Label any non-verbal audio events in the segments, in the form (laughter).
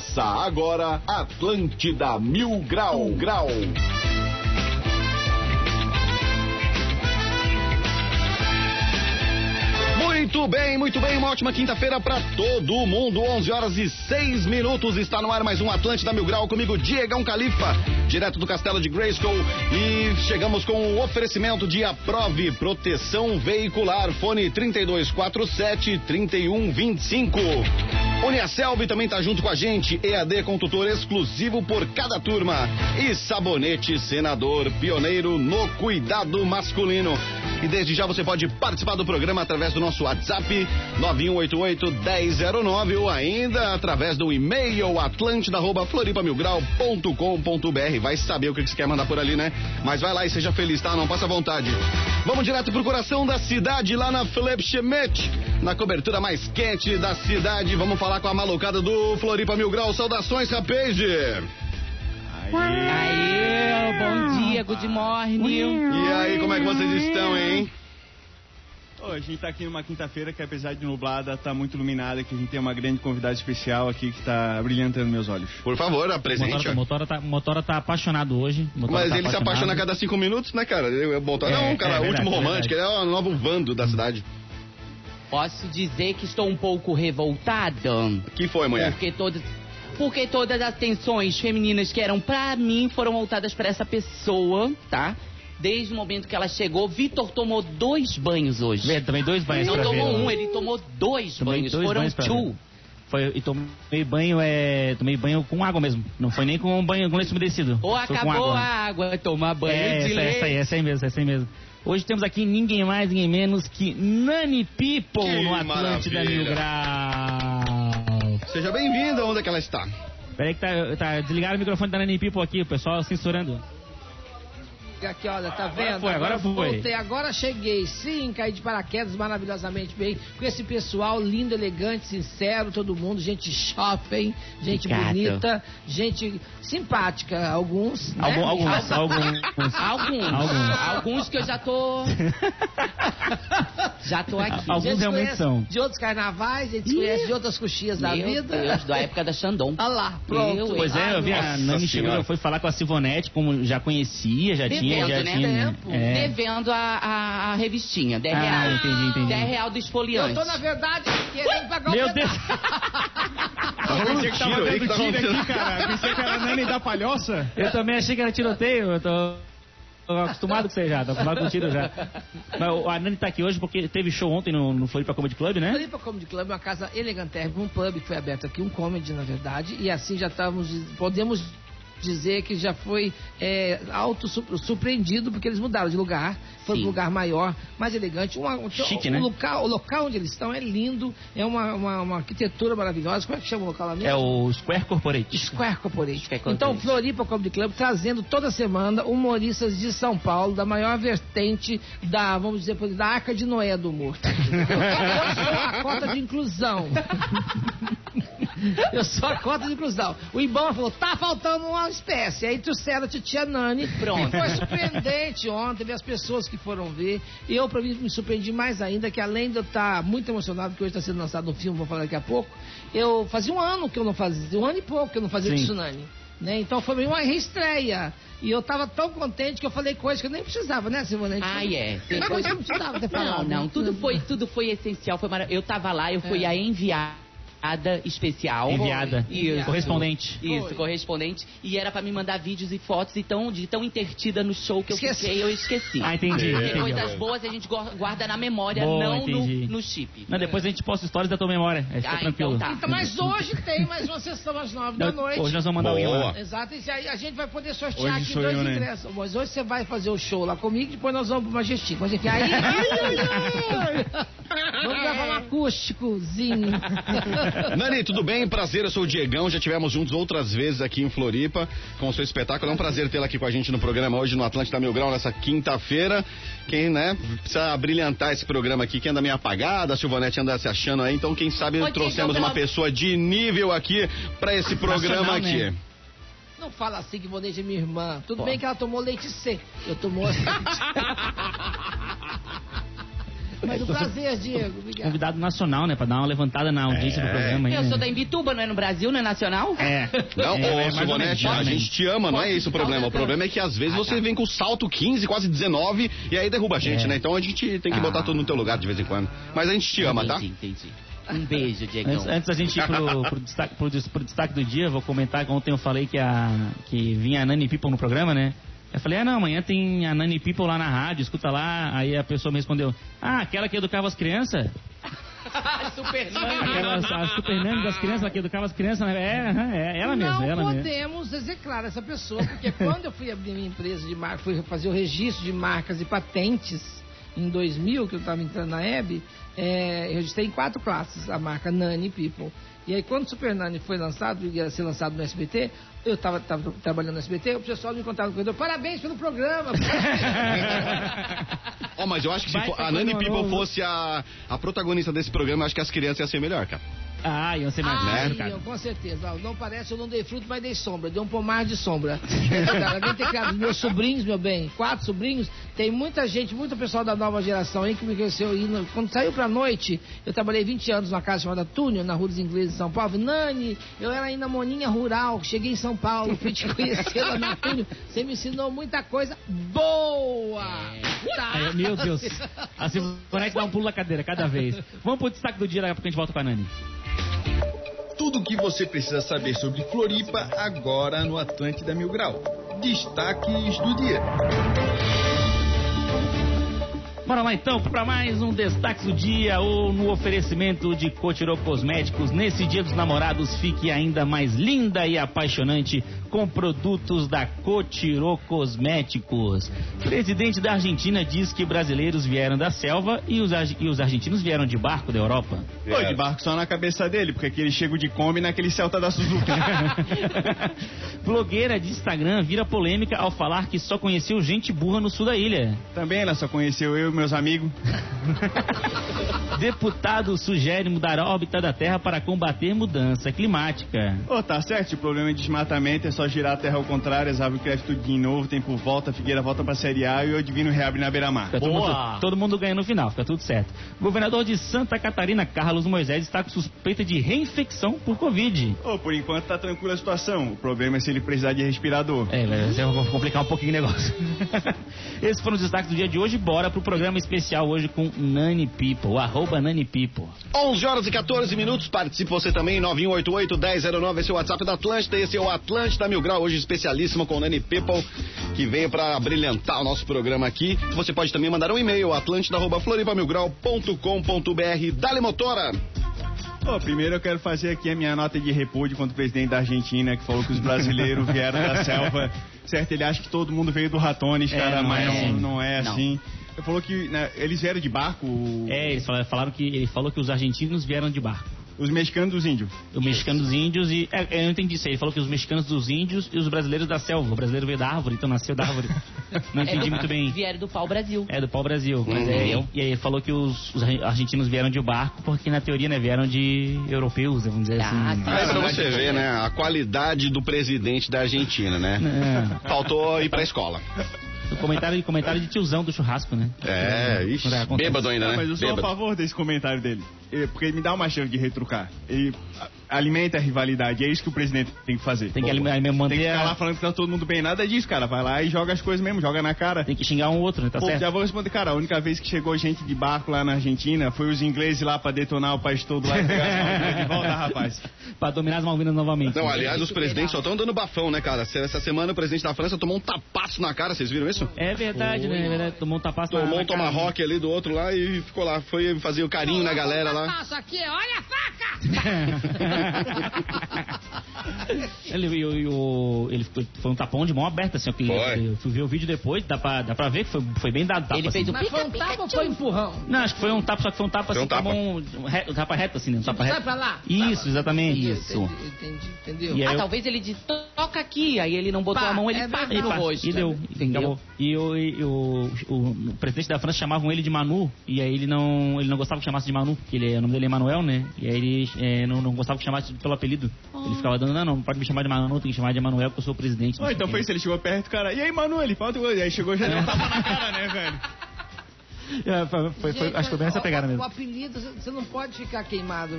Começa agora Atlântida Mil Grau Grau. Muito bem, muito bem, uma ótima quinta-feira para todo mundo. 11 horas e 6 minutos. Está no ar mais um Atlântida Mil Grau comigo, Diegão Califa, direto do Castelo de Grayskull. E chegamos com o oferecimento de Aprove Proteção Veicular, fone 3247 3125. Uniaselv também tá junto com a gente, EAD com tutor exclusivo por cada turma. E Sabonete Senador, pioneiro no cuidado masculino. E desde já você pode participar do programa através do nosso WhatsApp 9188-1009 ou ainda através do e-mail atlântida.floripamilgrau.com.br. Vai saber o que você quer mandar por ali, né? Mas vai lá e seja feliz, tá? Não passa vontade. Vamos direto pro coração da cidade, lá na Felipe Schmidt, na cobertura mais quente da cidade. Vamos falar com a malucada do Floripa Mil Grau. Saudações, rapaz! Aê, bom dia, good morning. E aí, como é que vocês estão, hein? Ô, a gente tá aqui numa quinta-feira que, apesar de nublada, tá muito iluminada, que a gente tem uma grande convidada especial aqui que tá brilhantando meus olhos. Por favor, apresente. Motora, motora, tá, motora tá apaixonado hoje. Motora Mas tá ele se apaixonado. apaixona a cada cinco minutos, né, cara? O Motora é, É, um cara é verdade, último é romântico, ele é o novo Vando da cidade. Posso dizer que estou um pouco revoltada, que foi, mulher? porque todas, porque todas as atenções femininas que eram pra mim foram voltadas pra essa pessoa, tá? Desde o momento que ela chegou, Vitor tomou dois banhos hoje. Também dois banhos Não pra tomou ver. um, ele tomou dois Tomei banhos, dois foram banhos pra two. ver. Foi, e tomei banho, é. Tomei banho com água mesmo. Não foi nem com banho com leite umedecido. Ou Foi com acabou água. a água, tomar banho É, de essa, leite. essa aí, essa aí mesmo, essa aí mesmo. Hoje temos aqui ninguém mais, ninguém menos que Nani People Que no Atlântida maravilha. Mil Grau. Seja bem-vinda, onde é que ela está? Peraí que tá, tá desligaram o microfone da Nani People aqui, o pessoal censurando. Aqui, olha, tá vendo? foi, agora foi. Voltei, agora cheguei. Sim, caí de paraquedas maravilhosamente bem. Com esse pessoal lindo, elegante, sincero, todo mundo. Gente shopping, gente Obrigado. bonita, gente simpática, alguns. né? Algum, alguns, (laughs) alguns. Alguns, Alguns. alguns que eu já tô. (laughs) já tô aqui. Alguns realmente são. De outros carnavais, a gente conhece de outras coxias da vida. Deus, da época da Xandão. Olha lá, pronto. Meu, Pois é, eu vi a Nani chegou, foi falar com a Silvonete, como já conhecia, já tinha, Devendo, né? tinha. Tempo. É. Devendo a, a, a revistinha, 10 Ah, reais. entendi, entendi. 10 real do Eu esfoliante. tô, na verdade, querendo pagar o Meu Deus! (laughs) Tá rolando Pensei que tava tiro dando tá tiro aqui, cara. Pensei que era a Nani da palhoça. Eu também achei que era tiroteio, eu tô, tô acostumado com isso aí já, tô acostumado com tiro já. Mas o- a Nani tá aqui hoje porque teve show ontem no, no Floripa Comedy Club, né? Floripa Comedy Club é uma casa elegantérrima, um pub que foi aberto aqui, um comedy na verdade, e assim já estávamos, podemos dizer que já foi é, auto surpreendido porque eles mudaram de lugar, foi para um lugar maior, mais elegante, uma, um- Chique, o né? local, o local onde eles estão é lindo, é uma, uma, uma arquitetura maravilhosa, como é que chama o local lá mesmo? É o Square Corporate. Square Corporation. Square Então, Corporation. Floripa Comedy Club trazendo toda semana humoristas de São Paulo, da maior vertente da, vamos dizer, da Arca de Noé do humor. (laughs) Eu sou a cota de inclusão. (laughs) (laughs) Eu sou a cota de inclusão. O Ibama falou, tá faltando uma espécie. Aí trouxeram a titia Nani. Pronto. Foi surpreendente ontem ver as pessoas que foram ver. E eu, pra mim, me surpreendi mais ainda, que além de eu estar muito emocionado, porque hoje está sendo lançado um filme, vou falar daqui a pouco, eu fazia um ano que eu não fazia, um ano e pouco que eu não fazia Sim. Tsunami. Né? Então foi uma reestreia. E eu tava tão contente que eu falei coisas que eu nem precisava, né, Simone? Ah, é. Tem coisa que eu não precisava ter Não, falado. não, tudo foi, tudo foi essencial, foi. Eu tava lá, eu fui É. a enviada especial. Enviada. Isso. Correspondente. Isso, Foi. correspondente. E era pra me mandar vídeos e fotos, e tão, de tão intertida no show que eu Esqueci. fiquei, eu esqueci. Ah, entendi. Porque entendi. coisas boas a gente gua- guarda na memória, Boa, não no, no chip. Não, depois a gente posta stories da tua memória. Aí fica Ah, tranquilo. então tá. Então, mas hoje tem mais uma sessão às nove da noite. Hoje nós vamos mandar alguém Boa. lá. Exato, e aí a gente vai poder sortear Hoje aqui dois eu, né? ingressos. Mas hoje você vai fazer o show lá comigo, depois nós vamos pro Majestic. Mas enfim, aí. (laughs) vamos gravar um acústicozinho. (laughs) Nani, tudo bem? Prazer, eu sou o Diegão. Já tivemos juntos outras vezes aqui em Floripa com o seu espetáculo. É um prazer tê-la aqui com a gente no programa hoje no Atlântida Mil Grau, nessa quinta-feira. Quem, né, precisa brilhantar esse programa aqui, que anda meio apagada, a Silvanete anda se achando aí. Então, quem sabe Ô, trouxemos Diegão, uma pela- pessoa de nível aqui pra esse programa Nacional, aqui. né? Não fala assim que Ivonete é minha irmã. Tudo Pô. bem que ela tomou leite C. Eu tomou. (laughs) Mas o prazer, Diego. Obrigado. Convidado nacional, né? Pra dar uma levantada na audiência do programa aí, Eu né? sou da Imbituba, não é no Brasil, não é nacional? É. (laughs) Não, é, é ô, mais ou Silvonete, a menos. gente te ama, não é esse o problema. O problema é que às vezes você vem com salto 15, quase 19, e aí derruba a gente, É. né? Então a gente tem que Ah. botar tudo no teu lugar de vez em quando. Mas a gente te ama, tá? Entendi, entendi. Um beijo, Diegão. Antes, antes da gente ir pro, pro destaque, pro, pro destaque do dia, vou comentar que ontem eu falei que, a, que vinha a Nani People no programa, né? Eu falei, ah não, amanhã tem a Nani People lá na rádio, escuta lá. Aí a pessoa me respondeu, ah, aquela que educava as crianças? (laughs) Super (laughs) Aquelas, a Super Nani das crianças, a que educava as crianças, né? é, é ela mesma, não é ela mesma. podemos execrar essa pessoa, porque (laughs) quando eu fui abrir minha empresa de marca, fui fazer o registro de marcas e patentes em 2000, que eu estava entrando na EB, é, eu registrei em quatro classes a marca Nani People. E aí, quando o Super Nani foi lançado, ia ser lançado no SBT, eu estava trabalhando no SBT, o pessoal me encontrava no corredor, parabéns pelo programa! (laughs) Ó, mas eu acho que se for- a Nani. People fosse a, a protagonista desse programa, eu acho que as crianças iam ser melhor, cara. Ah, iam ser mais Ah, né, com certeza. Não parece, eu não dei fruto, mas dei sombra. Dei um pomar de sombra. (laughs) Alguém tem criado meus sobrinhos, meu bem. Quatro sobrinhos. Tem muita gente, muito pessoal da nova geração aí que me conheceu. E quando saiu pra noite, eu trabalhei 20 anos numa casa chamada Túnel, na Rua dos Ingleses, em São Paulo. Nani, eu era ainda moninha rural. Cheguei em São Paulo, fui te conhecer lá na Túnel. Você me ensinou muita coisa boa. Tá? Aí, meu Deus. A Silvonete dá um pulo na cadeira cada vez. Vamos pro destaque do dia, daqui a pouco a gente volta com a Nani. Tudo o que você precisa saber sobre Floripa agora no Atlântida Mil Grau. Destaques do dia. Bora lá então para mais um destaque do dia ou no oferecimento de Cotirô Cosméticos. Nesse dia dos namorados, fique ainda mais linda e apaixonante com produtos da Cotirô Cosméticos. Presidente da Argentina diz que brasileiros vieram da selva e os, e os argentinos vieram de barco da Europa. Pô, de barco só na cabeça dele, porque aqui ele chega de Kombi naquele Celta da Suzuki. (laughs) Blogueira de Instagram vira polêmica ao falar que só conheceu gente burra no sul da ilha. Também ela só conheceu eu e meus amigos. Deputado sugere mudar a órbita da Terra para combater mudança climática. Ô, tá certo, o problema é desmatamento é só girar a terra ao contrário, as árvores crescem tudo de novo, tempo volta, a Figueira volta pra Série A e o Divino reabre na beira-mar. Todo, mundo, todo mundo ganha no final, fica tudo certo. Governador de Santa Catarina, Carlos Moisés, está com suspeita de reinfecção por Covid. Ô, por enquanto tá tranquila a situação. O problema é se ele precisar de respirador. É, vai complicar um pouquinho o negócio. (laughs) Esses foram os destaques do dia de hoje. Bora pro programa especial hoje com Nani People, arroba Nani People. 11 horas e 14 minutos, participe você também, 9188-1009, esse é o WhatsApp da Atlântida, esse é o Atlântida Mil Grau, hoje especialíssimo com o Nani People, que veio pra brilhantar o nosso programa aqui. Você pode também mandar um e-mail, atlântida.floripamilgrau.com.br. Dale motora! Primeiro eu quero fazer aqui a minha nota de repúdio contra o presidente da Argentina, que falou que os brasileiros (laughs) vieram da selva. Certo, ele acha que todo mundo veio do Ratones, É, cara, não mas é não, assim. não é Não. assim. Ele falou que né, eles vieram de barco, o- É, eles falaram, falaram que ele falou que os argentinos vieram de barco. os mexicanos dos índios. Os mexicanos dos índios e. É, eu não entendi isso aí. Ele falou que os mexicanos dos índios e os brasileiros da selva. O brasileiro veio da árvore, então nasceu da árvore. (laughs) Não entendi muito bem. Vieram do pau Brasil. É, do pau Brasil. Mas Uhum. é, e aí ele falou que os, os argentinos vieram de barco, porque na teoria, né, vieram de europeus, vamos dizer Ah, assim. sim. Aí pra você ver, né, a qualidade do presidente da Argentina, né? É. Faltou ir pra escola. O comentário, comentário de tiozão do churrasco, né? É, ixi, bêbado ainda, Não, né? mas eu sou Bêbado. a favor desse comentário dele. Eh, Porque ele me dá uma chance de retrucar. Ele a- alimenta a rivalidade. É isso que o presidente tem que fazer. Tem que Boa. alim- manter Tem que ficar lá falando que tá todo mundo bem. Nada disso, cara. Vai lá e joga as coisas mesmo, joga na cara. Tem que xingar um outro, né? Tá Pô, certo? já vou responder, cara. A única vez que chegou gente de barco lá na Argentina foi os ingleses lá pra detonar o país todo lá e pegar as Malvinas de volta, rapaz. (laughs) pra dominar as Malvinas novamente. Não, aliás, os presidentes só estão dando bafão, né, cara? Essa semana o presidente da França tomou um tapaço na cara, vocês viram isso? É verdade, né? É verdade. Tomou um tapaço na- Tomou na um cara. tomahawk ali do outro lá e ficou lá. Foi fazer o carinho na galera lá. Passo aqui, olha a faca! (laughs) ele, e o- e o- ele foi um tapão de mão aberta, assim. Foi. Eu fui ver o vídeo depois, dá pra, dá pra ver que foi, foi bem dado tapa. Ele fez assim. o Mas foi um tapa ou foi um empurrão? Não, acho que foi um tapa, só que foi um tapa Foi um assim, com a tapa. mão um reto, um tapa reto, assim, né? Um tapa Sai reto. pra lá. Isso, exatamente. Isso. Entendi, entendi, entendeu? E Ah, eu- talvez ele disse, toca aqui. Aí ele não botou Pá, a mão, ele é pá, no rosto. E deu, Entendeu? acabou. E, o, e o, o, o presidente da França chamavam ele de Manu, e aí ele não, ele não gostava que chamasse de Manu, porque ele, o nome dele é Manuel, né? E aí ele é, não, não gostava que chamasse pelo apelido. Ele ficava dando, não, não, pode me chamar de Manu, tem que chamar de Manuel, porque eu sou o presidente. sei então foi isso, ele chegou perto, cara. E aí, Manu, ele falta E aí chegou já deu um tapa na cara, né, velho? (laughs) É, foi- foi- foi- Gente, acho que foi bem essa pegada mesmo. O apelido, você não pode ficar queimado,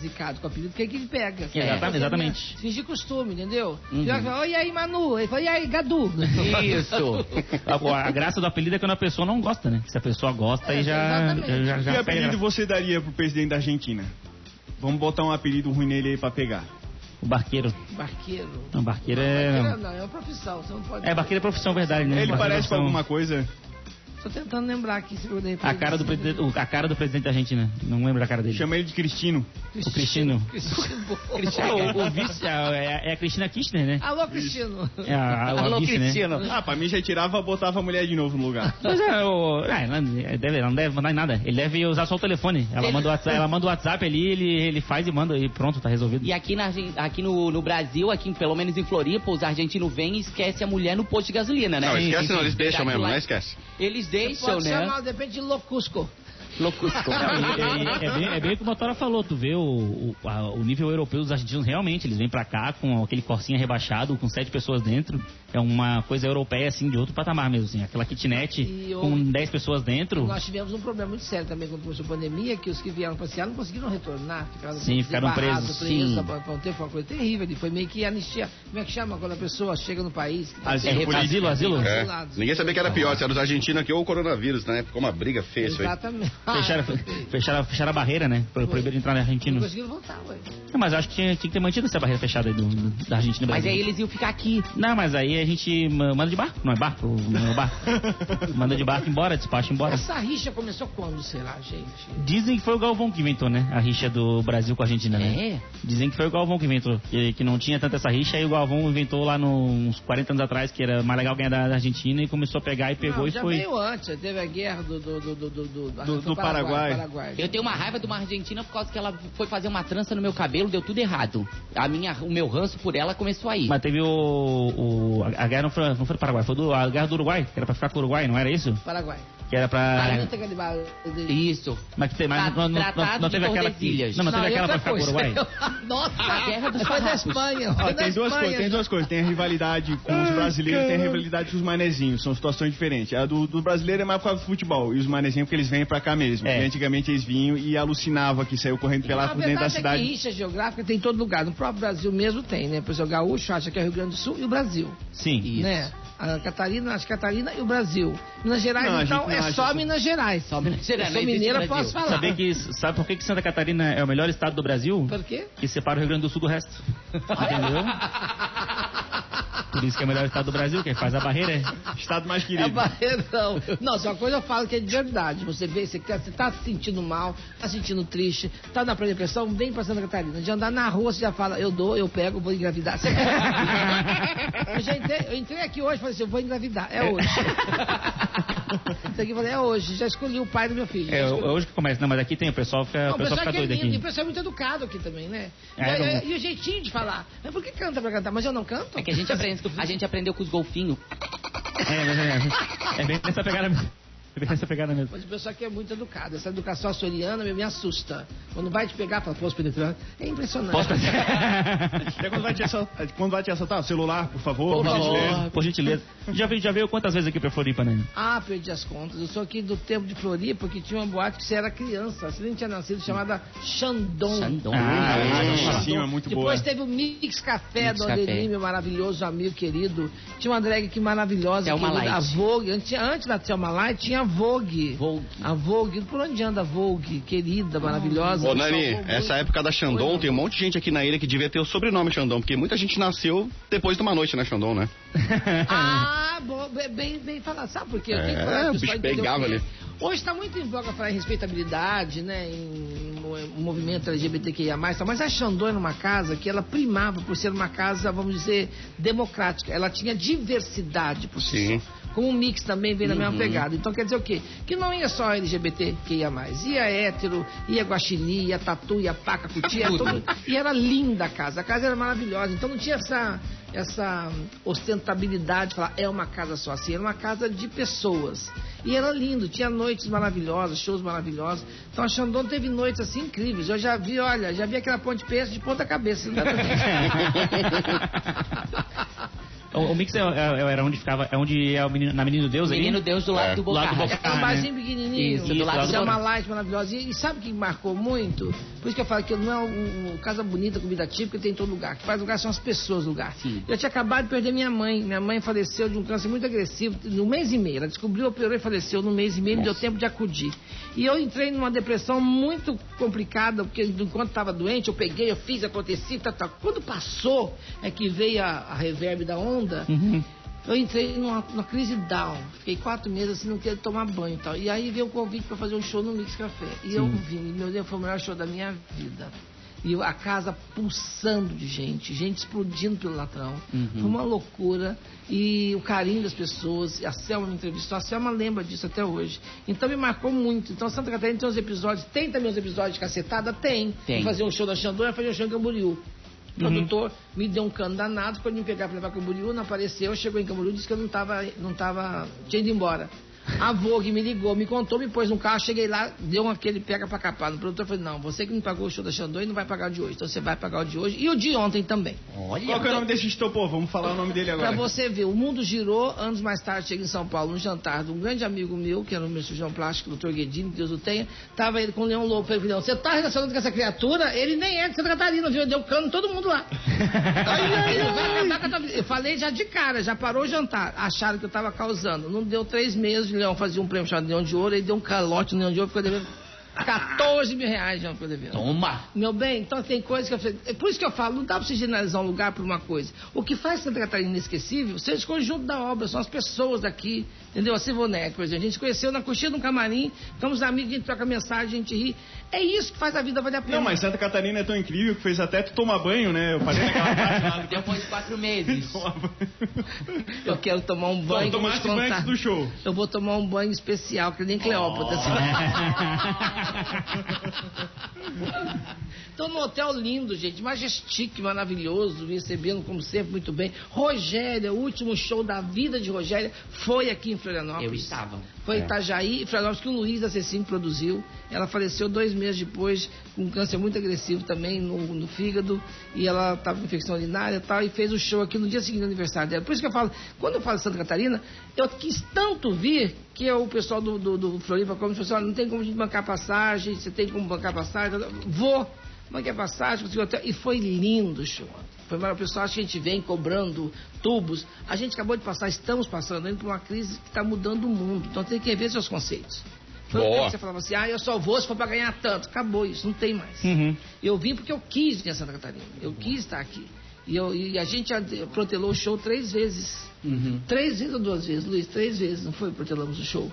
zicado com o apelido, porque é que ele pega. Você Exatamente, tem que exatamente. Fingir costume, entendeu? Uhum. Que fala, Oi, aí, Manu. Ele fala, e aí, Gadu? Isso. A, a graça do apelido é quando a pessoa não gosta, né? Se a pessoa gosta, É, aí já, exatamente. já, já, Que já pega apelido você daria pro presidente da Argentina? Vamos botar um apelido ruim nele aí pra pegar. O barqueiro. Barqueiro. Não, barqueiro Barqueiro é. não, é uma profissão, você não pode... É, barqueiro é profissão, verdade, né? Ele Barqueiro é parece com alguma coisa? Tô tentando lembrar aqui, se eu repente- A cara do presidente, o- a cara do presidente da Argentina. Não lembro da cara dele. Chama ele de Cristino. O Cristino. Cristino. É, o, o vice a- é, é a Cristina Kirchner, né? Alô, Cristino. É a, a, Alô, vice, né? Ah, pra mim já tirava, botava a mulher de novo no lugar. Pois é, o, ah, ela deve, ela não deve mandar em nada. Ele deve usar só o telefone. Ela manda o WhatsApp, ela manda o WhatsApp ali, ele, ele faz e manda e pronto, tá resolvido. E aqui, na, Argen- aqui no, no Brasil, aqui pelo menos em Floripa, os argentinos vêm e esquecem a mulher no posto de gasolina, né? Não, esquece não, eles deixam mesmo, Lá- não esquece. Eles Pode né? chamar, depende de Locusco. Loucusco. Não, e- e- é, bem, é bem o que o Motora falou, tu vê o, o, a- o nível europeu dos argentinos realmente, eles vêm pra cá com aquele corsinha rebaixado, com sete pessoas dentro, é uma coisa europeia assim, de outro patamar mesmo, assim, aquela kitnet E com dez pessoas dentro, Nós tivemos um problema muito sério também quando começou a pandemia, que os que vieram passear não conseguiram retornar. Ficaram Sim, ficaram desembarrados, presos, sim. Foi um tempo, foi uma coisa terrível. Foi meio que anistia. Como é que chama quando a pessoa chega no país? que tá Asilo sendo- político. asilo, asilo. É. Ninguém sabia que era pior, se era os argentinos aqui ou o coronavírus, né? Ficou uma briga feia isso aí. Exatamente. Fecharam, fecharam, fecharam a barreira, né, pro, proibiram entrar no Não argentino. conseguiram voltar, ué. Não, mas acho que tinha, tinha que ter mantido essa barreira fechada aí do, do- da Argentina Mas aí eles iam ficar aqui. Não, mas aí a gente ma- manda de barco, não é barco, não é barco. (laughs) manda de barco embora, despacha embora. Essa rixa começou quando, será, gente? Dizem que foi o Galvão que inventou, né? A rixa do Brasil com a Argentina, né? É. Dizem que foi o Galvão que inventou. Que, que não tinha tanta essa rixa, aí o Galvão inventou lá no- uns 40 anos atrás, que era mais legal ganhar da, da Argentina, e começou a pegar e pegou não, e já foi. veio antes, teve a guerra do... Do, do, do, do, do Paraguai. Paraguai. Eu tenho uma raiva de uma argentina por causa que ela foi fazer uma trança no meu cabelo, deu tudo errado. A minha, o meu ranço por ela começou aí. Mas teve o. o- a a guerra não foi, não foi do Paraguai, foi do, a guerra do Uruguai, que era pra ficar com o Uruguai, não era isso? Paraguai. Que era pra. Isso. Mas, que tem, Tra- não, não, não, não de teve aquela. Tordesilhas. Não, não teve aquela pra ficar com o. Uruguai? Nossa, A guerra dos foi da farrapos. Espanha. Ó, da tem, duas Espanha, coisas, tem duas coisas. Tem a rivalidade com os brasileiros e tem a rivalidade com os manezinhos. São situações diferentes. A do, do brasileiro é mais por causa do futebol. E os manezinhos porque eles vêm pra cá mesmo. É. E antigamente eles vinham e alucinavam que saiu correndo pela por dentro da verdade é cidade. que rixa geográfica tem em todo lugar. No próprio Brasil mesmo tem, né? Por exemplo, o gaúcho acha que é o Rio Grande do Sul e o Brasil. Sim. Isso. Né? A Catarina, acho que Catarina e o Brasil. Minas Gerais, Não, então, gente não é só isso. Minas Gerais. Só Minas Gerais, Eu sou mineira, posso falar. Saber que, sabe por que, que Santa Catarina é o melhor estado do Brasil? Por quê? Que separa o Rio Grande do Sul do resto. (laughs) Entendeu? Por isso que é o melhor estado do Brasil, que faz a barreira. Estado mais É querido. barreirão. Não, só uma coisa eu falo que é de verdade. Você vê, você, quer, você tá se sentindo mal, tá se sentindo triste, tá na pré-depressão, vem pra Santa Catarina. De andar na rua, você já fala, eu dou, eu pego, vou engravidar. Você... eu, já entrei, eu entrei aqui hoje e falei assim, eu vou engravidar. É hoje. Entrei aqui falei, é hoje. Já escolhi o pai do meu filho. É, é escolhi. hoje que começa, não, mas aqui tem, o pessoal fica, Não, o pessoal fica aqui é doido lindo, e o aqui. pessoal é muito educado aqui também, né? É, e, não- e- e o jeitinho de falar. Mas por que canta pra cantar? Mas eu não canto? É que a gente, aprende, a gente aprendeu com os golfinhos. É, mas é, é bem nessa pegada É nessa pegada mesmo. Mas o pessoal aqui é muito educado. Essa educação açoriana me, me assusta. Quando vai te pegar, fala, posso penetrar? É impressionante. Posso Até (laughs) quando vai te assaltar, quando vai te assaltar, o celular, por favor, Por por favor. gentileza. Por gentileza. Já veio, já veio quantas vezes aqui pra Floripa, né? Ah, perdi as contas. Eu sou aqui do tempo de Floripa, que tinha uma boate que você era criança. Você nem tinha nascido, chamada Xandon. Xandon. Ah, Ah, é. sim, é muito Depois boa. teve o Mix Café Mix do Café. Adelímio, maravilhoso, amigo querido. Tinha uma drag que maravilhosa, Thelma querida, a Light. Vogue. Antes, antes da Thelma Light, tinha a Vogue. Vogue. A Vogue. Por onde anda a Vogue? Querida, maravilhosa. Ô, Nani, essa época da Xandão, Foi, tem um monte de gente aqui na ilha que devia ter o sobrenome Xandão, porque muita gente nasceu depois de uma noite na Xandão, né? (laughs) (laughs) Ah, bom, bem- bem, falado. Sabe por quê? Eu É, falar, o bicho pegava ali. Hoje está muito em voga falar em respeitabilidade, né? Em mo- movimento LGBTQIA+, tal, mas a Xandão era uma casa que ela primava por ser uma casa, vamos dizer, democrática. Ela tinha diversidade por si Sim. só. Com um mix também vem na mesma Uhum. pegada. Então quer dizer o quê? Que não ia só LGBTQIA+, ia hétero, ia guaxinim, ia tatu, ia paca, cutia, Tudo. E era linda a casa. A casa era maravilhosa. Então não tinha essa, essa ostentabilidade de falar é uma casa só assim. Era uma casa de pessoas. E era lindo. Tinha noites maravilhosas, shows maravilhosos. Então a Xandão teve noites assim incríveis. Eu já vi, olha, já vi aquela ponte peça de ponta cabeça. (laughs) (laughs) O, o Mix é, é- era onde ficava, é onde é o menino, na Menino Deus ali? Menino Deus do lado É. do Do lado do Bocarra. Boca- É um Ah, barzinho pequenininho. Isso, do Isso, lado lá do É uma light maravilhosa. E, e sabe o que marcou muito? Por isso que eu falo que não é um, um casa bonita, comida típica, tem em todo lugar. O que faz lugar são as pessoas do lugar. Sim. Eu tinha acabado de perder minha mãe. Minha mãe faleceu de um câncer muito agressivo no mês e meio. Ela descobriu, operou e faleceu no mês e meio, não deu tempo de acudir. E eu entrei numa depressão muito complicada, porque enquanto estava doente, eu peguei, eu fiz, aconteci, tal, tal. Quando passou, é que veio a, a reverb da onda. Uhum. Eu entrei numa, numa crise down. Fiquei quatro meses assim, não queria tomar banho e tal. E aí veio o convite para fazer um show no Mix Café. E eu vim, meu Deus, foi o melhor show da minha vida. E a casa pulsando de gente, gente explodindo pelo latrão. Foi uma loucura. E o carinho das pessoas. A Selma me entrevistou. A Selma lembra disso até hoje. Então me marcou muito. Então Santa Catarina tem uns episódios. Tem também os episódios de cacetada? Tem. Tem. Fazia um show da Xandora, fazia um show em Camboriú. O produtor me deu um cano danado, quando me pegar pra levar Camboriú, não apareceu, chegou em Camboriú, disse que eu não tava, não tava, tinha ido embora. A Vogue me ligou, me contou, me pôs no carro, cheguei lá, deu um aquele pega pra capar. O produtor falou, não, você que não pagou o show da Xandô e não vai pagar o de hoje, então você vai pagar o de hoje e o de ontem também. Olha. Qual que é o nome desse estopor? Vamos falar o nome dele Pra agora. você ver, o mundo girou, anos mais tarde cheguei em São Paulo, num jantar de um grande amigo meu, que era o meu cirurgião plástico, o Dr. Guedini, que Deus o tenha, tava ele com o Leão Lobo, falei, Leão, você tá relacionado com essa criatura? Ele nem é de Santa Catarina, viu? Deu cano todo mundo lá. (laughs) Ele vai acabar com a tua vida. Eu falei já de cara, já parou o jantar. Acharam que eu tava causando. Não deu três meses, o Leão fazia um prêmio chamado Leão de Ouro, ele deu um calote no Leão de Ouro, ficou devendo 14 mil reais, já ficou devendo. Toma. Meu bem, então tem coisas que eu falei. É por isso que eu falo, não dá pra você generalizar um lugar por uma coisa. O que faz Santa Catarina inesquecível são esse conjunto da obra, são as pessoas daqui, entendeu? A Sivonete, por exemplo. A gente conheceu na coxinha de um camarim, ficamos amigos, a gente troca mensagem, a gente ri. É isso que faz a vida valer a pena. Não, mas Santa Catarina é tão incrível que fez até tu tomar banho, né? Eu falei naquela (laughs) parte lá Depois de quatro meses. (laughs) tomar. Eu quero tomar um banho. te tomaste banho antes do show. Eu vou tomar um banho especial, que nem Cleópatra. (laughs) Estou num hotel lindo, gente, majestique, maravilhoso, me recebendo como sempre muito bem. Rogéria, o último show da vida de Rogéria foi aqui em Florianópolis. Eu estava. Foi em Itajaí, Florianópolis, que o Luiz da Cecim produziu. Ela faleceu dois meses depois, com um câncer muito agressivo também no, no fígado. E ela estava com infecção urinária e tal, e fez o show aqui no dia seguinte do aniversário dela. Por isso que eu falo, quando eu falo de Santa Catarina, eu quis tanto vir que o pessoal do, do, do Floripa Comedy falou assim, olha, não tem como a gente bancar passagem, você tem como bancar passagem. Vou, banquei passagem, consegui hotel. E foi lindo o show. Foi. O pessoal acha que a gente vem cobrando tubos. A gente acabou de passar, estamos passando ainda por uma crise que está mudando o mundo. Então tem que rever seus conceitos. Foi Boa. você falava assim, ah, eu só vou se for para ganhar tanto. Acabou isso, não tem mais. Uhum. Eu vim porque eu quis vir a Santa Catarina. Eu quis estar aqui. E, eu- e a gente protelou o show três vezes. Uhum. Três vezes ou duas vezes, Luiz? Três vezes, não foi? Protelamos o show.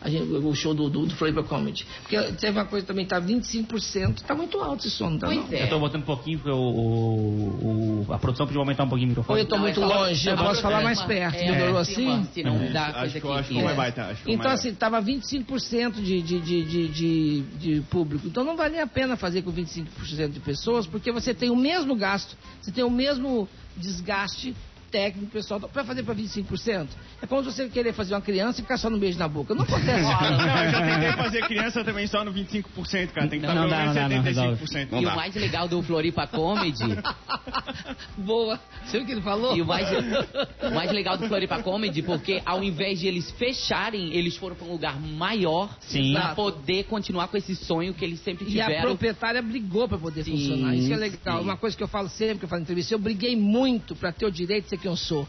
A gente, o show do, do, do Floripa Comedy. Porque teve uma coisa também, tá 25%. Tá muito alto esse som, tá Pois não? é. Eu tô botando um pouquinho, porque o, o- o- a produção podia aumentar um pouquinho o Ou microfone. eu tô Não, muito é longe, eu posso falar mais perto. é, Melhorou assim? uma- Se não É, dá acho coisa que aqui. eu acho que é. vai acho que Então, assim, tava 25% de, de, de, de, de, de público. Então, não valia a pena fazer com 25% de pessoas, porque você tem o mesmo gasto, você tem o mesmo desgaste técnico, pessoal, para fazer para 25%. É como se você querer fazer uma criança e ficar só no beijo na boca. Não (laughs) acontece. Não, eu já tentei fazer criança também só no 25%, cara. Tem que estar Não pelo dá, menos não dá, não 75%. Não E o mais legal do Floripa Comedy (laughs) Boa. Você viu o que ele falou? E o mais, o mais legal do Floripa Comedy, porque ao invés de eles fecharem, eles foram para um lugar maior para poder continuar com esse sonho que eles sempre E a tiveram. proprietária brigou para poder Sim, funcionar. Isso que é legal. sim. Uma coisa que eu falo sempre, que eu falo em entrevista, eu briguei muito para ter o direito de ser quem eu sou.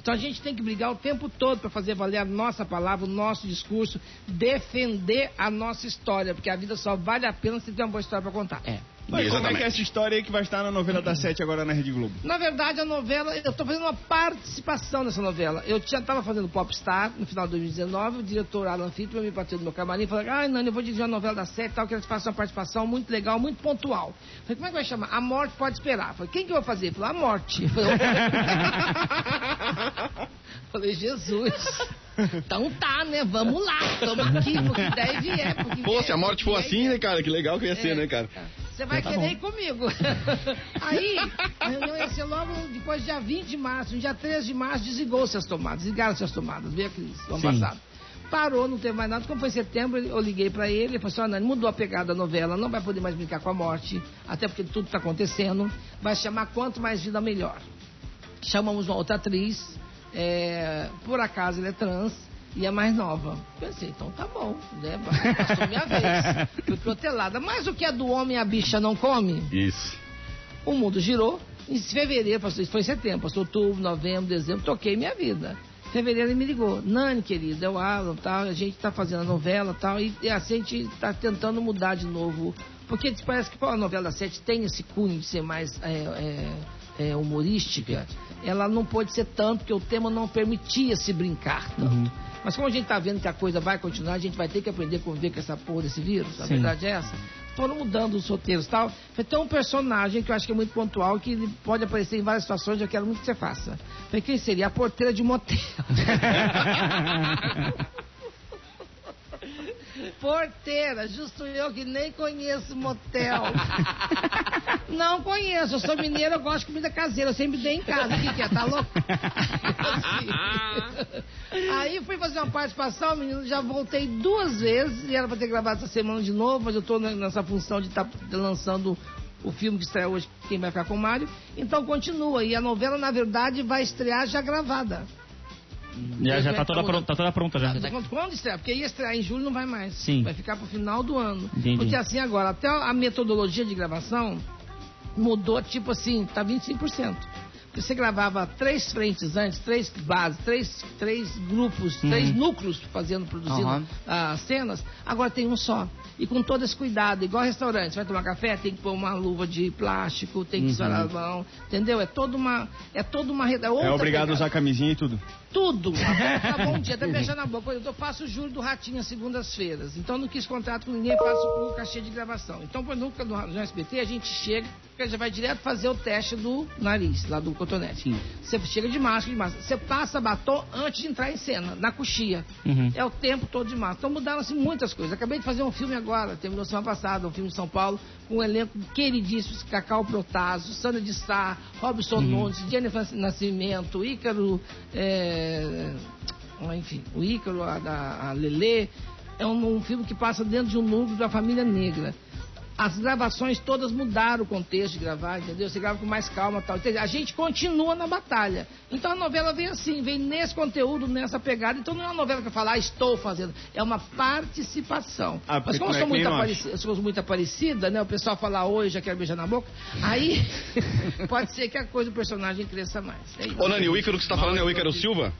Então a gente tem que brigar o tempo todo para fazer valer a nossa palavra, o nosso discurso, defender a nossa história, porque a vida só vale a pena se tem uma boa história para contar. É. Mas como é Exatamente. que é essa história aí que vai estar na novela das sete agora na Rede Globo? Na verdade, a novela, eu estou fazendo uma participação nessa novela. Eu tinha estava fazendo Popstar no final de 2019, o diretor Alan Fittman me bateu no meu camarim e falou: Ah, Nani, eu vou dirigir uma novela da sete e tal, quero que você faça uma participação muito legal, muito pontual. Eu falei: Como é que vai chamar? A Morte Pode Esperar. Eu falei: Quem que eu vou fazer? Ele falou: A Morte. Eu falei, (laughs) falei: Jesus. Então tá, né? Vamos lá, estamos aqui, porque daí vier. Porque Pô, vier, se a morte for assim, né, cara? Que legal que ia ser, É. né, cara? Você vai querer ir comigo. (laughs) Aí, a reunião ia ser logo depois do dia 20 de março. No dia 13 de março, desligou-se as tomadas. Desligaram-se as tomadas. Veio a crise, do ano passado. Parou, não teve mais nada. Como foi setembro, eu liguei pra ele. Ele falou assim, "Ó, Nani, mudou a pegada da novela. Não vai poder mais brincar com a morte. Até porque tudo tá acontecendo. Vai chamar Quanto Mais Vida Melhor. Chamamos uma outra atriz. É, por acaso ele é trans e é mais nova. Pensei, então tá bom, né? Passou minha vez. (laughs) Fui protelada. Mas o que é do homem a bicha não come? Isso. O mundo girou. Em fevereiro, passou, foi em setembro, passou outubro, novembro, dezembro, toquei minha vida. Em fevereiro ele me ligou, Nani, querida, é o Alan, tal, a gente tá fazendo a novela tal, e, e assim a gente tá tentando mudar de novo. Porque parece que a novela da Sete tem esse cunho de ser mais é, é, é, humorística. Ela não pode ser tanto, porque o tema não permitia se brincar tanto. Mas como a gente tá vendo que a coisa vai continuar, a gente vai ter que aprender a conviver com essa porra desse vírus, a Sim. verdade é essa. Foram mudando os roteiros e tal. Falei, tem um personagem que eu acho que é muito pontual, que ele pode aparecer em várias situações, eu quero muito que você faça. Falei, quem seria? A porteira de motel. (laughs) (laughs) Porteira, justo eu que nem conheço motel. (laughs) Não conheço, eu sou mineiro, eu gosto de comida caseira, eu sempre dei em casa. O que, que é? Tá louco? Assim. (laughs) Aí fui fazer uma participação, menino, já voltei duas vezes e era pra ter gravado essa semana de novo, mas eu tô nessa função de estar lançando o filme que estreia hoje, Quem Vai Ficar com o Mário. Então continua. E a novela, na verdade, vai estrear já gravada. Já, já tá toda pronta, tá toda pronta já. Quando, quando estrear? Porque ia estrear em julho, não vai mais. Sim. Vai ficar pro final do ano. Entendi. Porque assim agora, até a metodologia de gravação mudou, tipo assim, tá 25%. Porque você gravava três frentes antes, três bases, três, três grupos, três núcleos fazendo, produzindo Aham. as cenas, agora tem um só. E com todo esse cuidado, igual restaurante, você vai tomar café, tem que pôr uma luva de plástico, tem que estourar a mão, entendeu? É toda uma. É toda uma. É, outra É obrigado a pegada. usar camisinha e tudo. Tudo. (laughs) Tá bom dia, até beijar na boca. Eu faço o júri do Ratinho às segundas-feiras. Então não quis contrato com ninguém, faço o cachê de gravação. Então, quando nunca no, no SBT, a gente chega, já vai direto fazer o teste do nariz, lá do cotonete. Você chega de máscara, de máscara. Você passa batom antes de entrar em cena, na coxia. Uhum. É o tempo todo de máscara. Então mudaram-se muitas coisas. Acabei de fazer um filme agora, terminou semana passada, um filme de São Paulo, com um elenco queridíssimo, Cacau Protásio, Sandra de Sá, Robson Nunes, Jennifer Nascimento, Ícaro, é, enfim, o Ícaro, a, a Lelê. É um, um filme que passa dentro de um núcleo da família negra. As gravações todas mudaram o contexto de gravar, entendeu? Você grava com mais calma e tal. Entendeu? A gente continua na batalha. Então a novela vem assim, vem nesse conteúdo, nessa pegada. Então não é uma novela que eu falo, ah, estou fazendo. É uma participação. Ah, porque Mas como eu é sou nem muito, nós. apareci- eu sou muito aparecida, né? O pessoal fala oi, já quero beijar na boca. Aí (laughs) pode ser que a coisa do personagem cresça mais. É. Ô, Nani, o Ícaro que você tá falando é o Ícaro Silva?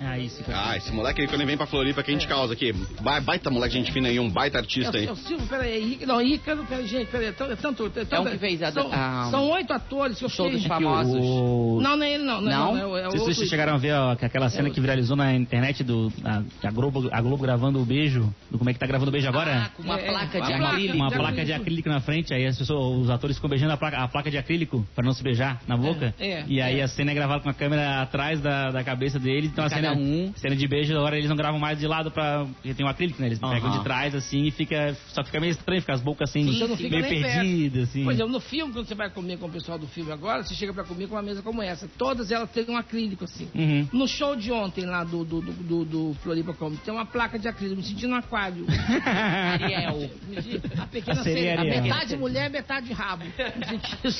Ah, isso, cara. Ah, esse moleque aí, quando ele vem pra Floripa, que a gente causa aqui. Ba- Baita moleque, gente fina aí, um baita artista É aí. é o Silvio, peraí, Ícaro, não, Ícaro, peraí, gente, peraí, é tanto, é tanto, é um que fez a- são, a- são oito atores que eu Todos fiz. famosos. O... Não, não é ele não, não, Não? não, é, o- é outro vocês chegaram a ver ó, que aquela cena que viralizou na internet do a, que a Globo, a Globo gravando o beijo, do como é que tá gravando o beijo agora? Ah, com uma É, placa de acrílico. uma placa de acrílico. na frente, aí as pessoas, os atores ficam beijando a placa, a placa de acrílico pra não se beijar na boca. É, é, e aí é. a cena é gravada com a câmera atrás da, da cabeça deles, então a Cada cena, um. cena de beijo, agora eles não gravam mais de lado pra. Porque tem um acrílico, né? Eles Aham. pegam de trás assim e fica. Só que fica meio estranho, fica as bocas assim, não fica meio perdidas, assim. Por exemplo, no filme, quando você vai comer com o pessoal do filme agora, você chega pra comer com uma mesa como essa. Todas elas têm um acrílico, assim. Uhum. No show de ontem lá do, do, do, do, do Floripa Comedy, tem uma placa de acrílico, me senti no aquário. (laughs) Ariel. A pequena A sereia sereia, Ariel. metade mulher, metade rabo.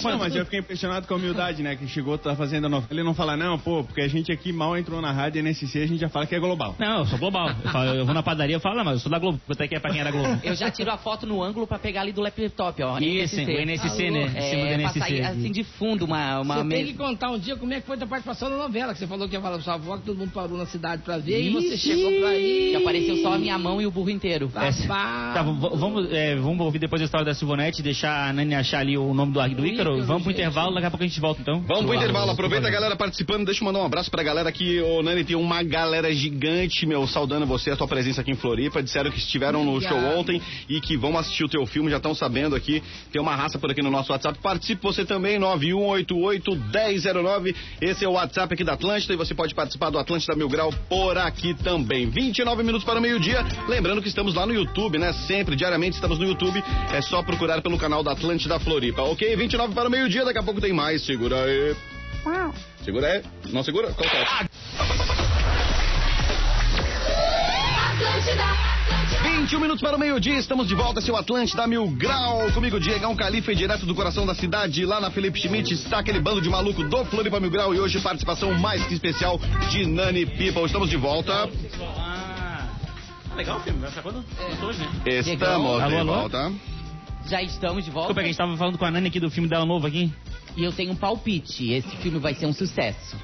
Mano, mas eu fiquei impressionado com a humildade, né? Que chegou, tá fazendo a novela e não fala, não, pô, porque a gente aqui mal entrou na rádio NSC, a gente já fala que é global. Não, eu sou global. Eu, falo- eu vou na padaria e falo, não, mas eu sou da Globo. Quanto é que é pra quem era Globo? Eu já tiro a foto no ângulo pra pegar ali do laptop, ó. Isso, o NSC, né? Em cima do É, pra NSC. sair assim de fundo, uma, uma Você tem mesa. que contar um dia como é que foi a tua participação na novela, que você falou que ia falar pra sua avó, que todo mundo parou na cidade pra ver, e você Ixi! chegou pra ir. Que apareceu só a minha mão e o burro inteiro. Tá, v- vamos, é, vamos ouvir depois a história da Silvonete, deixar a Nani achar ali o nome do, do Do Ícaro. Vamos pro gente. intervalo, daqui a pouco a gente volta então. Vamos pro intervalo, aproveita a galera participando, deixa eu mandar um abraço pra galera aqui, ô Nani, tem uma galera gigante, meu, saudando você, a tua presença aqui em Floripa, disseram que estiveram no show ontem e que vão assistir o teu filme, já estão sabendo aqui, tem uma raça por aqui no nosso WhatsApp, participe você também, 9188-1009, esse é o WhatsApp aqui da Atlântida e você pode participar do Atlântida Mil Grau por aqui também, 29 minutos para o meio-dia, lembrando que estamos lá no YouTube, né, sempre, diariamente estamos no YouTube, é só procurar pelo canal da Atlântida Floripa, ok? 29 para o meio-dia, daqui a pouco tem mais, segura aí. Segura aí. Não segura? Coloca aí. 29 21 minutos para o meio-dia, estamos de volta, seu Atlântida Mil Grau. Comigo, Diegão Califa, e direto do coração da cidade, lá na Felipe Schmidt, está aquele bando de maluco do Floripa Mil Grau e hoje participação mais que especial de Nani People. Estamos de volta. Ah, legal o filme, vai ficar quando? É. Hoje, né? Estamos de alô? volta. Já estamos de volta. Desculpa, que a gente tava falando com a Nani aqui do filme dela novo aqui. E eu tenho um palpite. Esse filme vai ser um sucesso.